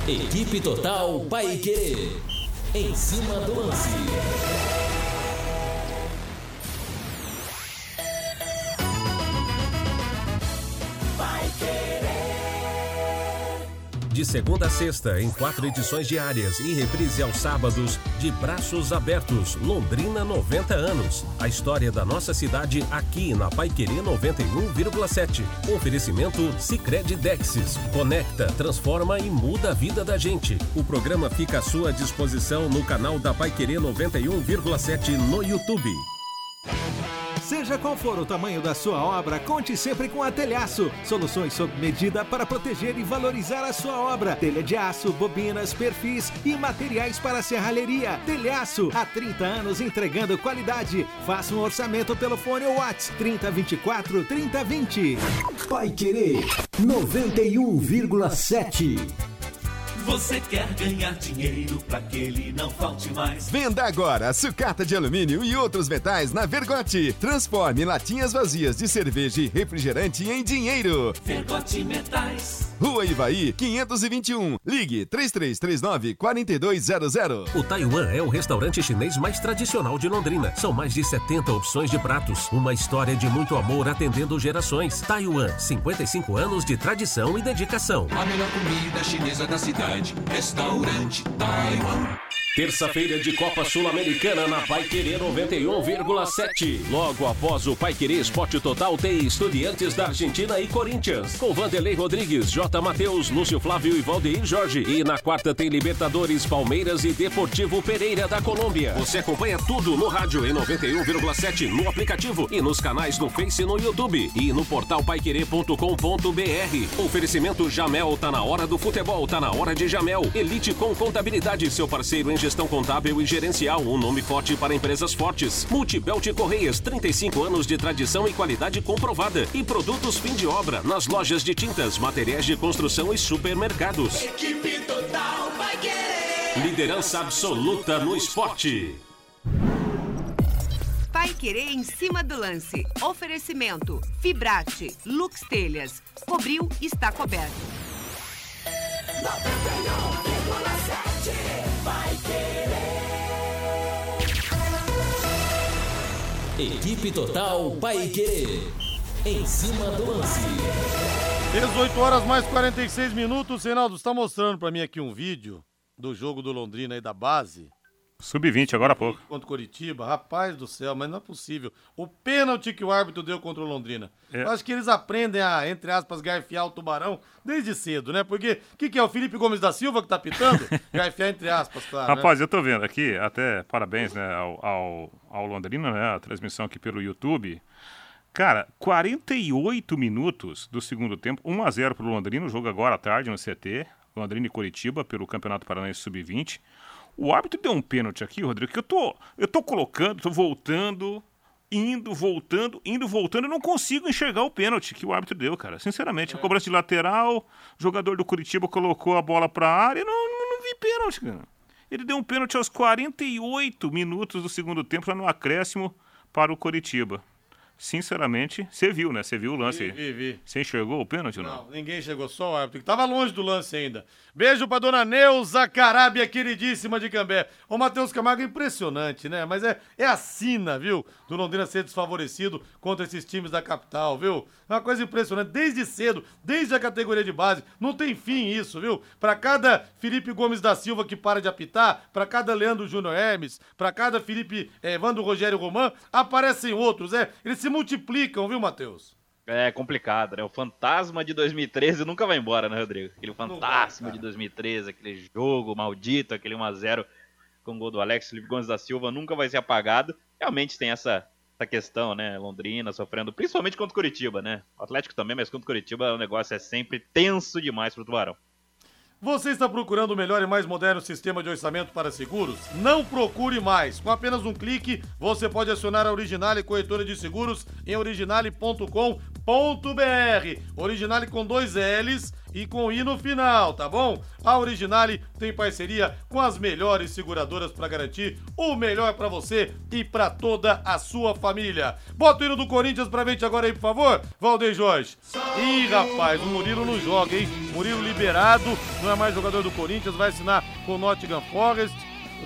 Equipe Total Paique. Em cima do lance. De segunda a sexta, em quatro edições diárias e reprise aos sábados, de braços abertos, Londrina 90 anos. A história da nossa cidade aqui na Paiquerê 91,7. Oferecimento Sicredi Dexis. Conecta, transforma e muda a vida da gente. O programa fica à sua disposição no canal da Paiquerê 91,7 no YouTube. Seja qual for o tamanho da sua obra, conte sempre com a Telhaço. Soluções sob medida para proteger e valorizar a sua obra. Telha de aço, bobinas, perfis e materiais para serralheria. Telhaço, há 30 anos entregando qualidade. Faça um orçamento pelo fone ou WhatsApp 3024 3020. Pai Querer 91,7. Você quer ganhar dinheiro para que ele não falte mais? Venda agora sucata de alumínio e outros metais na Vergote. Transforme latinhas vazias de cerveja e refrigerante em dinheiro. Vergote Metais. Rua Ivaí, 521. Ligue 3339-4200. O Taiwan é o restaurante chinês mais tradicional de Londrina. São mais de 70 opções de pratos. Uma história de muito amor atendendo gerações. Taiwan, 55 anos de tradição e dedicação. A melhor comida chinesa da cidade. Restaurante Taiwan. Terça-feira de Copa Sul-Americana na Pai Querer 91,7. Logo após o Pai Querer Esporte Total tem Estudiantes da Argentina e Corinthians. Com Vanderlei Rodrigues, J. Matheus, Lúcio Flávio e Valdeir Jorge. E na quarta tem Libertadores, Palmeiras e Deportivo Pereira da Colômbia. Você acompanha tudo no rádio em 91,7, no aplicativo e nos canais no Face e no YouTube. E no portal paiquerê.com.br. Oferecimento Jamel, tá na hora do futebol, tá na hora de Jamel. Elite com contabilidade, seu parceiro em gestão contábil e gerencial, um nome forte para empresas fortes. Multibelt Correias, 35 anos de tradição e qualidade comprovada. E produtos fim de obra nas lojas de tintas, materiais de construção e supermercados. Equipe Total vai querer. Liderança absoluta no esporte. Pai Querer em cima do lance. Oferecimento: Fibrate, Lux Telhas. Cobriu, está coberto. 91,7 vai querer. Equipe Total Paique. Em cima do lance. 18 horas mais 46 minutos. Reinaldo, está mostrando para mim aqui um vídeo do jogo do Londrina aí da base. Sub-20, agora há pouco. Contra o Curitiba. Rapaz do céu, mas não é possível. O pênalti que o árbitro deu contra o Londrina. É. Eu acho que eles aprendem a, entre aspas, garfiar o tubarão desde cedo, né? Porque o que, que é o Felipe Gomes da Silva que tá pitando? garfiar entre aspas, claro. né? Rapaz, eu tô vendo aqui, até parabéns né, ao, ao, ao Londrina, né? A transmissão aqui pelo YouTube. Cara, 48 minutos do segundo tempo, 1x0 pro Londrina, o jogo agora à tarde no CT, Londrina e Curitiba, pelo Campeonato Paranaense Sub-20. O árbitro deu um pênalti aqui, Rodrigo, que eu tô, eu tô colocando, tô voltando, indo, voltando, indo, voltando, eu não consigo enxergar o pênalti que o árbitro deu, cara. Sinceramente, a cobrança de lateral, o jogador do Curitiba colocou a bola pra área, eu não, não, não vi pênalti, cara. Ele deu um pênalti aos 48 minutos do segundo tempo, lá no acréscimo para o Curitiba. Sinceramente, você viu, né? Você viu o lance. Vi, vi, vi. Você enxergou o pênalti ou não? Não, ninguém chegou, só o árbitro, que tava longe do lance ainda. Beijo pra dona Neuza Carábia, queridíssima de Cambé. Ô, Matheus Camargo, impressionante, né? Mas é, é a sina, viu? Do Londrina ser desfavorecido contra esses times da capital, viu? É uma coisa impressionante, desde cedo, desde a categoria de base. Não tem fim isso, viu? Pra cada Felipe Gomes da Silva que para de apitar, pra cada Leandro Júnior Hermes, pra cada Felipe eh, Evandro Rogério Román, aparecem outros, é? Eles se multiplicam, viu, Matheus? É complicado, né? O fantasma de 2013 nunca vai embora, né, Rodrigo? Aquele fantasma de 2013, aquele jogo maldito, aquele 1x0 com o gol do Alex Felipe Gomes da Silva nunca vai ser apagado. Realmente tem essa, essa questão, né? Londrina sofrendo, principalmente contra o Curitiba, né? O Atlético também, mas contra o Curitiba o negócio é sempre tenso demais pro Tubarão. Você está procurando o melhor e mais moderno sistema de orçamento para seguros? Não procure mais. Com apenas um clique, você pode acionar a Originale Corretora de Seguros em originale.com.br. Originale com dois L's e com I no final, tá bom? A Originale tem parceria com as melhores seguradoras para garantir o melhor para você e para toda a sua família. Bota o hino do Corinthians pra gente agora aí, por favor, Valdeir Jorge. Ih, rapaz, o Murilo não joga, hein? Murilo liberado, não é mais jogador do Corinthians, vai assinar com o Nottingham Forest,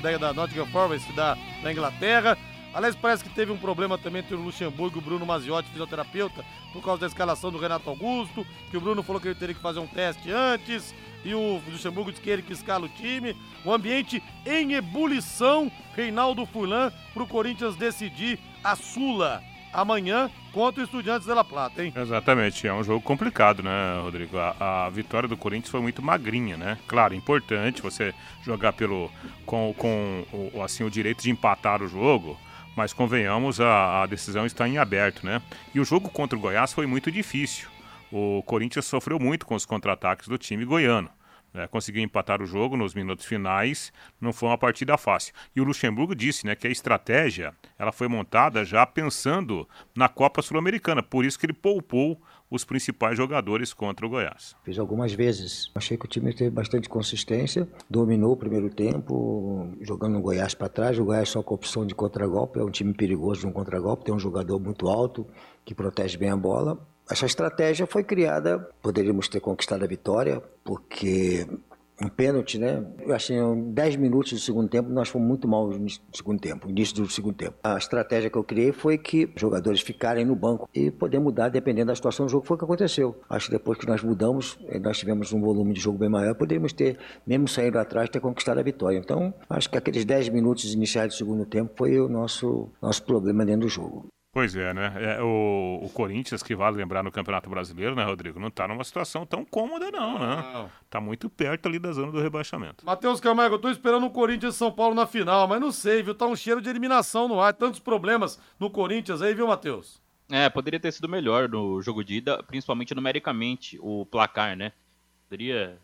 da, da Nottingham Forest da, da Inglaterra. Aliás, parece que teve um problema também entre o Luxemburgo e o Bruno Maziotti, fisioterapeuta, por causa da escalação do Renato Augusto, que o Bruno falou que ele teria que fazer um teste antes, e o Luxemburgo disse que ele que escala o time. O ambiente em ebulição, Reinaldo Furlan, para o Corinthians decidir a Sula amanhã contra o Estudiantes de La Plata, hein? Exatamente, é um jogo complicado, né, Rodrigo? A, a, vitória do Corinthians foi muito magrinha, né? Claro, importante você jogar pelo com, com o, assim, o direito de empatar o jogo, mas convenhamos, a, a decisão está em aberto, né? E o jogo contra o Goiás foi muito difícil. O Corinthians sofreu muito com os contra-ataques do time goiano. Né, conseguiu empatar o jogo nos minutos finais, não foi uma partida fácil. E o Luxemburgo disse né, que a estratégia ela foi montada já pensando na Copa Sul-Americana, por isso que ele poupou os principais jogadores contra o Goiás. Fiz algumas vezes. Achei que o time teve bastante consistência, dominou o primeiro tempo, jogando o Goiás para trás. O Goiás só com opção de contragolpe, é um time perigoso de um contragolpe, tem um jogador muito alto que protege bem a bola. Essa estratégia foi criada, poderíamos ter conquistado a vitória, porque um pênalti, né? Eu achei 10 minutos do segundo tempo, nós fomos muito mal no segundo tempo, início do segundo tempo. A estratégia que eu criei foi que os jogadores ficarem no banco e poder mudar dependendo da situação do jogo, foi o que aconteceu. Acho que depois que nós mudamos, eh, nós tivemos um volume de jogo bem maior, poderíamos ter, mesmo saindo atrás, ter conquistado a vitória. Então, acho que aqueles 10 minutos iniciais do segundo tempo foi o nosso, nosso problema dentro do jogo. Pois é, né? É, o, o, Corinthians, que vale lembrar no Campeonato Brasileiro, né, Rodrigo? Não tá numa situação tão cômoda, não, né? Não. Tá muito perto ali da zona do rebaixamento. Matheus Camargo, eu tô esperando o Corinthians e São Paulo na final, mas não sei, viu? Tá um cheiro de eliminação no ar. Tantos problemas no Corinthians aí, viu, Matheus? É, poderia ter sido melhor no jogo de ida, principalmente numericamente, o placar, né? Poderia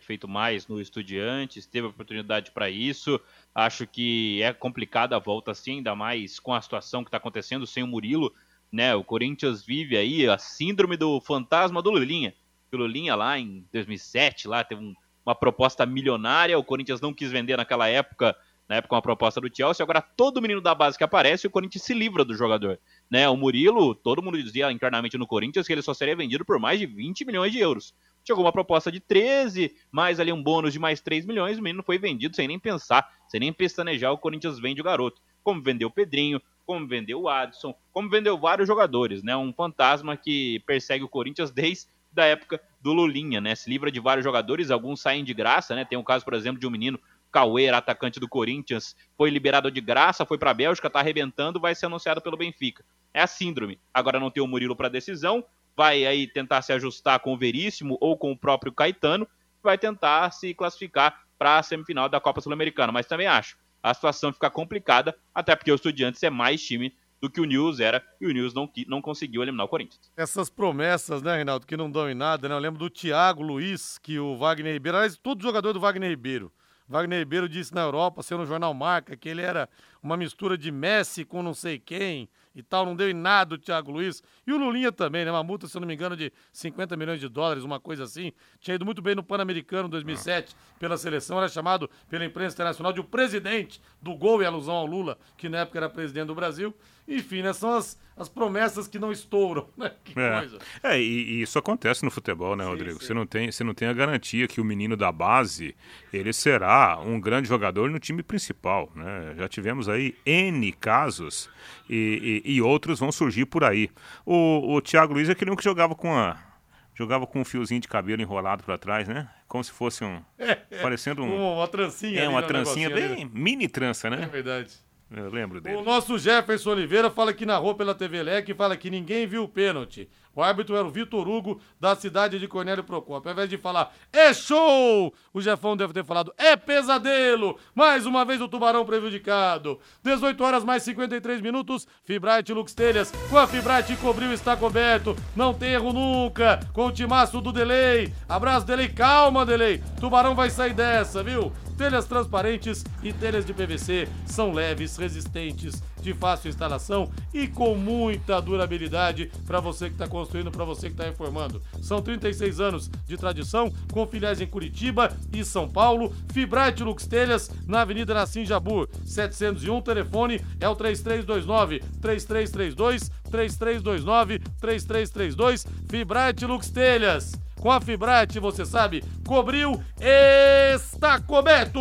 feito mais no Estudiantes, teve oportunidade para isso. Acho que é complicada a volta assim, ainda mais com a situação que está acontecendo sem o Murilo. Né? O Corinthians vive aí a síndrome do fantasma do Lulinha. O Lulinha lá em 2007 lá teve um, uma proposta milionária, o Corinthians não quis vender naquela época, na época uma proposta do Chelsea, agora todo menino da base que aparece, o Corinthians se livra do jogador. Né? O Murilo, todo mundo dizia internamente no Corinthians que ele só seria vendido por mais de 20 milhões de euros. Chegou uma proposta de 13, mais ali um bônus de mais 3 milhões, o menino foi vendido sem nem pensar, sem nem pestanejar, o Corinthians vende o garoto. Como vendeu o Pedrinho, como vendeu o Adson, como vendeu vários jogadores, né? Um fantasma que persegue o Corinthians desde a época do Lulinha, né? Se livra de vários jogadores, alguns saem de graça, né? Tem um caso, por exemplo, de um menino Cauê, atacante do Corinthians, foi liberado de graça, foi para a Bélgica, tá arrebentando, vai ser anunciado pelo Benfica. É a síndrome. Agora não tem o Murilo para decisão, vai aí tentar se ajustar com o Veríssimo ou com o próprio Caetano, vai tentar se classificar para a semifinal da Copa Sul-Americana. Mas também acho, a situação fica complicada, até porque o Estudiantes é mais time do que o News era, e o News não, não conseguiu eliminar o Corinthians. Essas promessas, né, Reinaldo, que não dão em nada, né? Eu lembro do Thiago Luiz, que o Wagner Ribeiro, aliás, todo jogador do Wagner Ribeiro. Wagner Ribeiro disse na Europa, sendo no jornal Marca, que ele era uma mistura de Messi com não sei quem, e tal, não deu em nada o Thiago Luiz. E o Lulinha também, né? Uma multa, se eu não me engano, de 50 milhões de dólares, uma coisa assim. Tinha ido muito bem no Pan-Americano 2007 pela seleção, era chamado pela imprensa internacional de o presidente do gol e alusão ao Lula, que na época era presidente do Brasil. Enfim, né? São as, as promessas que não estouram, né? Que é. coisa. É, e, e, isso acontece no futebol, né, Rodrigo? Sim. Você, não tem, você não tem a garantia que o menino da base, ele será um grande jogador no time principal, né? Já tivemos aí N casos e, e, e outros vão surgir por aí. O, o Thiago Luiz é aquele um que jogava com a jogava com um fiozinho de cabelo enrolado para trás, né? Como se fosse um. É, é, parecendo um. Uma trancinha. É, uma trancinha bem ali. mini trança, né? É verdade. Eu lembro dele. O nosso Jefferson Oliveira fala que narrou pela TV Leque e fala que ninguém viu o pênalti. O árbitro era o Vitor Hugo, da cidade de Cornélio Procópio. Ao invés de falar, é show! O Jefão deve ter falado, é pesadelo! Mais uma vez o Tubarão prejudicado. 18 horas mais 53 minutos. Fibrate Lux Telhas. Com a Fibrate cobriu está coberto. Não tem erro nunca. Com o timaço do Delay. Abraço, Delay. Calma, Delay. Tubarão vai sair dessa, viu? Telhas transparentes e telhas de PVC são leves, resistentes, de fácil instalação e com muita durabilidade para você que está construindo, para você que está reformando. São 36 anos de tradição, com filiais em Curitiba e São Paulo. Fibrate Lux Telhas, na Avenida Nassim Jabur, 701. Telefone é o 3329 3332 3329 3332. Fibrate Lux Telhas. Com a Fibrate, você sabe, cobriu, está coberto!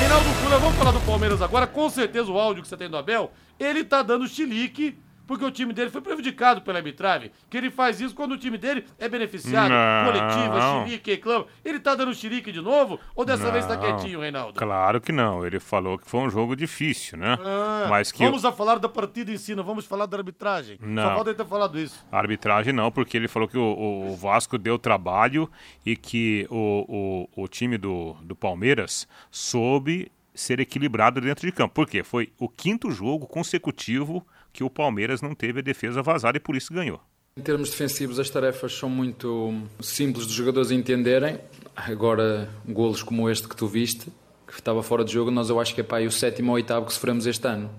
Reinaldo Cura, vamos falar do Palmeiras agora. Com certeza o áudio que você tem do Abel, ele tá dando chilique porque o time dele foi prejudicado pela arbitragem. Que ele faz isso quando o time dele é beneficiado, Não. coletiva, chilique, reclama. Ele tá dando chilique de novo ou dessa vez tá Não, quietinho, Reinaldo? Claro que não. Ele falou que foi um jogo difícil, né? Ah, Mas que Vamos a falar da partida em si, não vamos falar da arbitragem. Só Não. falta ele ter falado isso. a arbitragem não, porque ele falou que o, o- o Vasco deu trabalho e que o, o, o time do, do Palmeiras soube ser equilibrado dentro de campo. Por quê? Foi o quinto jogo consecutivo que o Palmeiras não teve a defesa vazada e por isso ganhou. Em termos defensivos, as tarefas são muito simples dos jogadores entenderem. Agora, golos como este que tu viste, que estava fora de jogo, nós eu acho que é pá, o sétimo ou oitavo que sofremos este ano.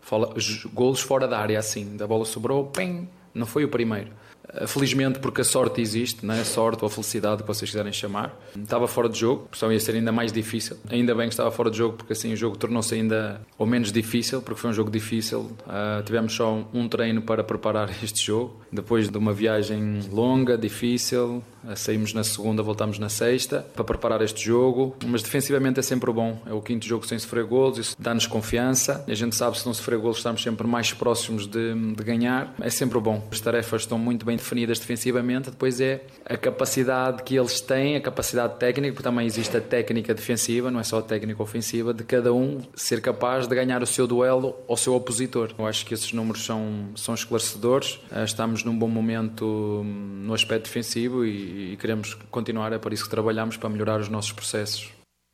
Fala, golos fora da área, assim. Da bola sobrou, pim, não foi o primeiro. Eh, Felizmente, porque a sorte existe, não é? sorte ou a felicidade, que vocês quiserem chamar. Estava fora de jogo, a pressão ia ser ainda mais difícil. Ainda bem que estava fora de jogo, porque assim o jogo tornou-se ainda ou menos difícil, porque foi um jogo difícil. Ah, tivemos só um treino para preparar este jogo. Depois de uma viagem longa, difícil, saímos na segunda, voltamos na sexta, para preparar este jogo. Mas defensivamente é sempre bom. É o quinto jogo sem sofrer golos, isso dá-nos confiança. A gente sabe se não sofrer golos estamos sempre mais próximos de, de ganhar. É sempre bom. As tarefas estão muito bem definidas defensivamente. Depois é a capacidade que eles têm, a capacidade técnica, porque também existe a técnica defensiva, não é só a técnica ofensiva, de cada um ser capaz de ganhar o seu duelo ao seu opositor. Eu acho que esses números são, são esclarecedores. Ah, Estamos num bom momento hum, no aspecto defensivo e, e queremos continuar. É para isso que trabalhamos, para melhorar os nossos processos.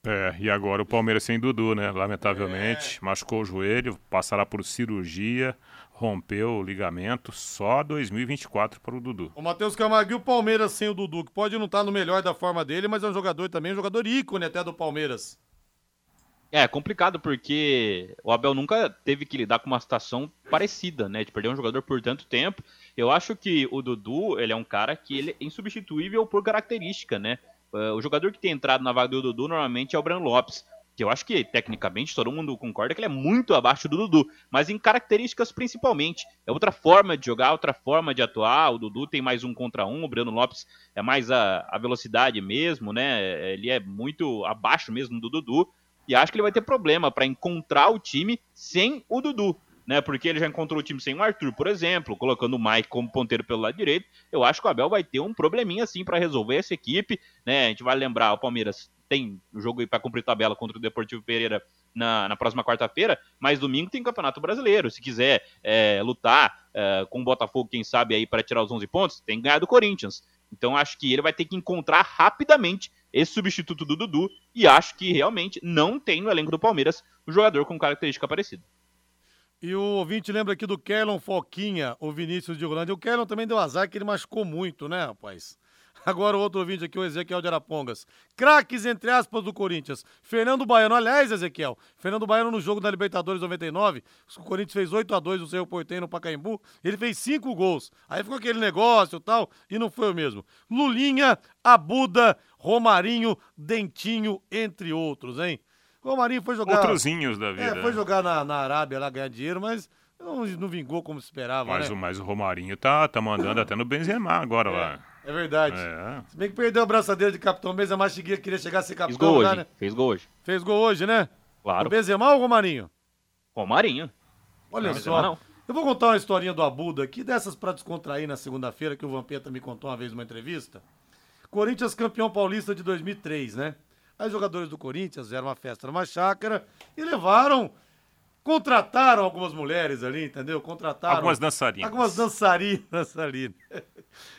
É, e agora o Palmeiras sem Dudu, né? Lamentavelmente, É. machucou o joelho, passará por cirurgia, rompeu o ligamento, só 2024 para o Dudu. O Matheus Camargo e o Palmeiras sem o Dudu, que pode não estar no melhor da forma dele, mas é um jogador também, um jogador ícone até do Palmeiras. É complicado porque o Abel nunca teve que lidar com uma situação parecida, né? De perder um jogador por tanto tempo. Eu acho que o Dudu, ele é um cara que ele é insubstituível por característica, né? Eh, O jogador que tem entrado na vaga do Dudu normalmente é o Bran Lopes. Que eu acho que, tecnicamente, todo mundo concorda que ele é muito abaixo do Dudu. Mas em características, principalmente. É outra forma de jogar, outra forma de atuar. O Dudu tem mais um contra um. O Breno Lopes é mais a, a velocidade mesmo, né? Ele é muito abaixo mesmo do Dudu. E acho que ele vai ter problema para encontrar o time sem o Dudu, né? Porque ele já encontrou o time sem o Arthur, por exemplo, colocando o Mike como ponteiro pelo lado direito. Eu acho que o Abel vai ter um probleminha assim para resolver essa equipe, né? A gente vai lembrar, o Palmeiras tem o jogo aí para cumprir tabela contra o Deportivo Pereira na, na próxima quarta-feira, mas domingo tem Campeonato Brasileiro. Se quiser é, lutar é, com o Botafogo, quem sabe aí para tirar os 11 pontos, tem que ganhar do Corinthians. Então acho que ele vai ter que encontrar rapidamente esse substituto do Dudu e acho que realmente não tem no elenco do Palmeiras o jogador com característica parecida. E o ouvinte lembra aqui do Kellon Foquinha, o Vinícius de Rolândia. O Kellon também deu azar que ele machucou muito, né, rapaz? Agora o outro ouvinte aqui, o Ezequiel de Arapongas. Craques, entre aspas, do Corinthians. Fernando Baiano, aliás, Ezequiel, Fernando Baiano no jogo da Libertadores 99, o Corinthians fez 8 a 2 no seu Portem no Pacaembu, ele fez 5 gols. Aí ficou aquele negócio e tal, e não foi o mesmo. Lulinha, Abuda, Romarinho, Dentinho, entre outros, hein? Romarinho foi jogar... Outrozinhos da vida. É, foi jogar na, na Arábia lá ganhar dinheiro, mas não, não vingou como se esperava, Mas, né? o, mas o Romarinho tá, tá mandando até no Benzema agora lá. É verdade. É. Se bem que perdeu a braçadeira de capitão, o Benzema Chiguia queria chegar a ser Fez capitão gol lá, hoje, né? fez gol hoje. Fez gol hoje, né? Claro. O Benzema ou o Romarinho? Romarinho. Olha Não, só. Não. Eu vou contar uma historinha do Abuda aqui, dessas pra descontrair na segunda-feira, que o Vampeta me contou uma vez numa entrevista. Corinthians campeão paulista de 2003, né? Aí os jogadores do Corinthians fizeram uma festa numa chácara e levaram, contrataram algumas mulheres ali, entendeu? Contrataram. Algumas dançarinas. Algumas dançarinas, dançarinas.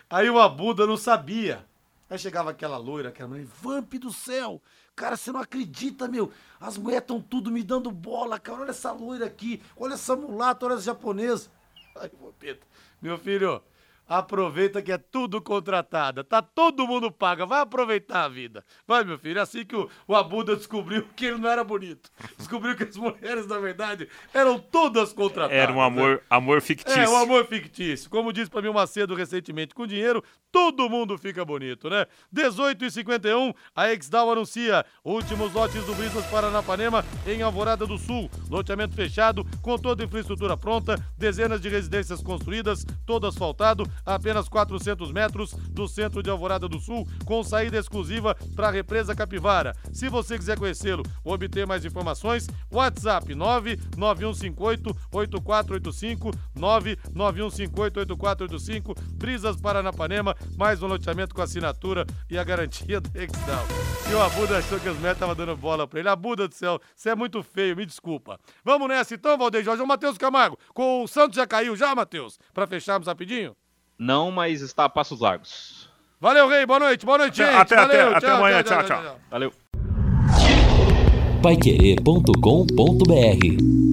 Aí o Abuda não sabia. Aí chegava aquela loira, aquela mulher, Vamp do céu! Cara, você não acredita, meu! As mulheres estão tudo me dando bola, cara. Olha essa loira aqui, olha essa mulata, olha essa japonesa. Aí, Vampeta, meu filho, aproveita que é tudo contratada. Tá todo mundo paga. Vai aproveitar a vida. Vai, meu filho. É assim que o, o Abuda descobriu que ele não era bonito. Descobriu que as mulheres, na verdade, eram todas contratadas. Era um amor, né? amor fictício. É, um amor fictício. Como disse pra mim o Macedo recentemente, com dinheiro, todo mundo fica bonito, né? 18 e 51 a Exdal anuncia últimos lotes do Brisas Paranapanema em Alvorada do Sul. Loteamento fechado, com toda a infraestrutura pronta, dezenas de residências construídas, todo asfaltado, a apenas 400 metros do centro de Alvorada do Sul, com saída exclusiva para a represa Capivara. Se você quiser conhecê-lo ou obter mais informações, WhatsApp 99158-8485, 99158-8485, Brisas Paranapanema, mais um loteamento com assinatura e a garantia da Exdal. E o Abuda achou que os médicos estavam dando bola para ele. Abuda do céu, você é muito feio, me desculpa. Vamos nessa então, Valdeir Jorge. O Matheus Camargo, com o Santos já caiu já, Matheus? Para fecharmos rapidinho? Não, mas está a passos largos. Valeu, Rei. Boa noite. Boa noite, gente. Até, Valeu, até, até amanhã. tchau. tchau. Valeu. Paiquerê.com.br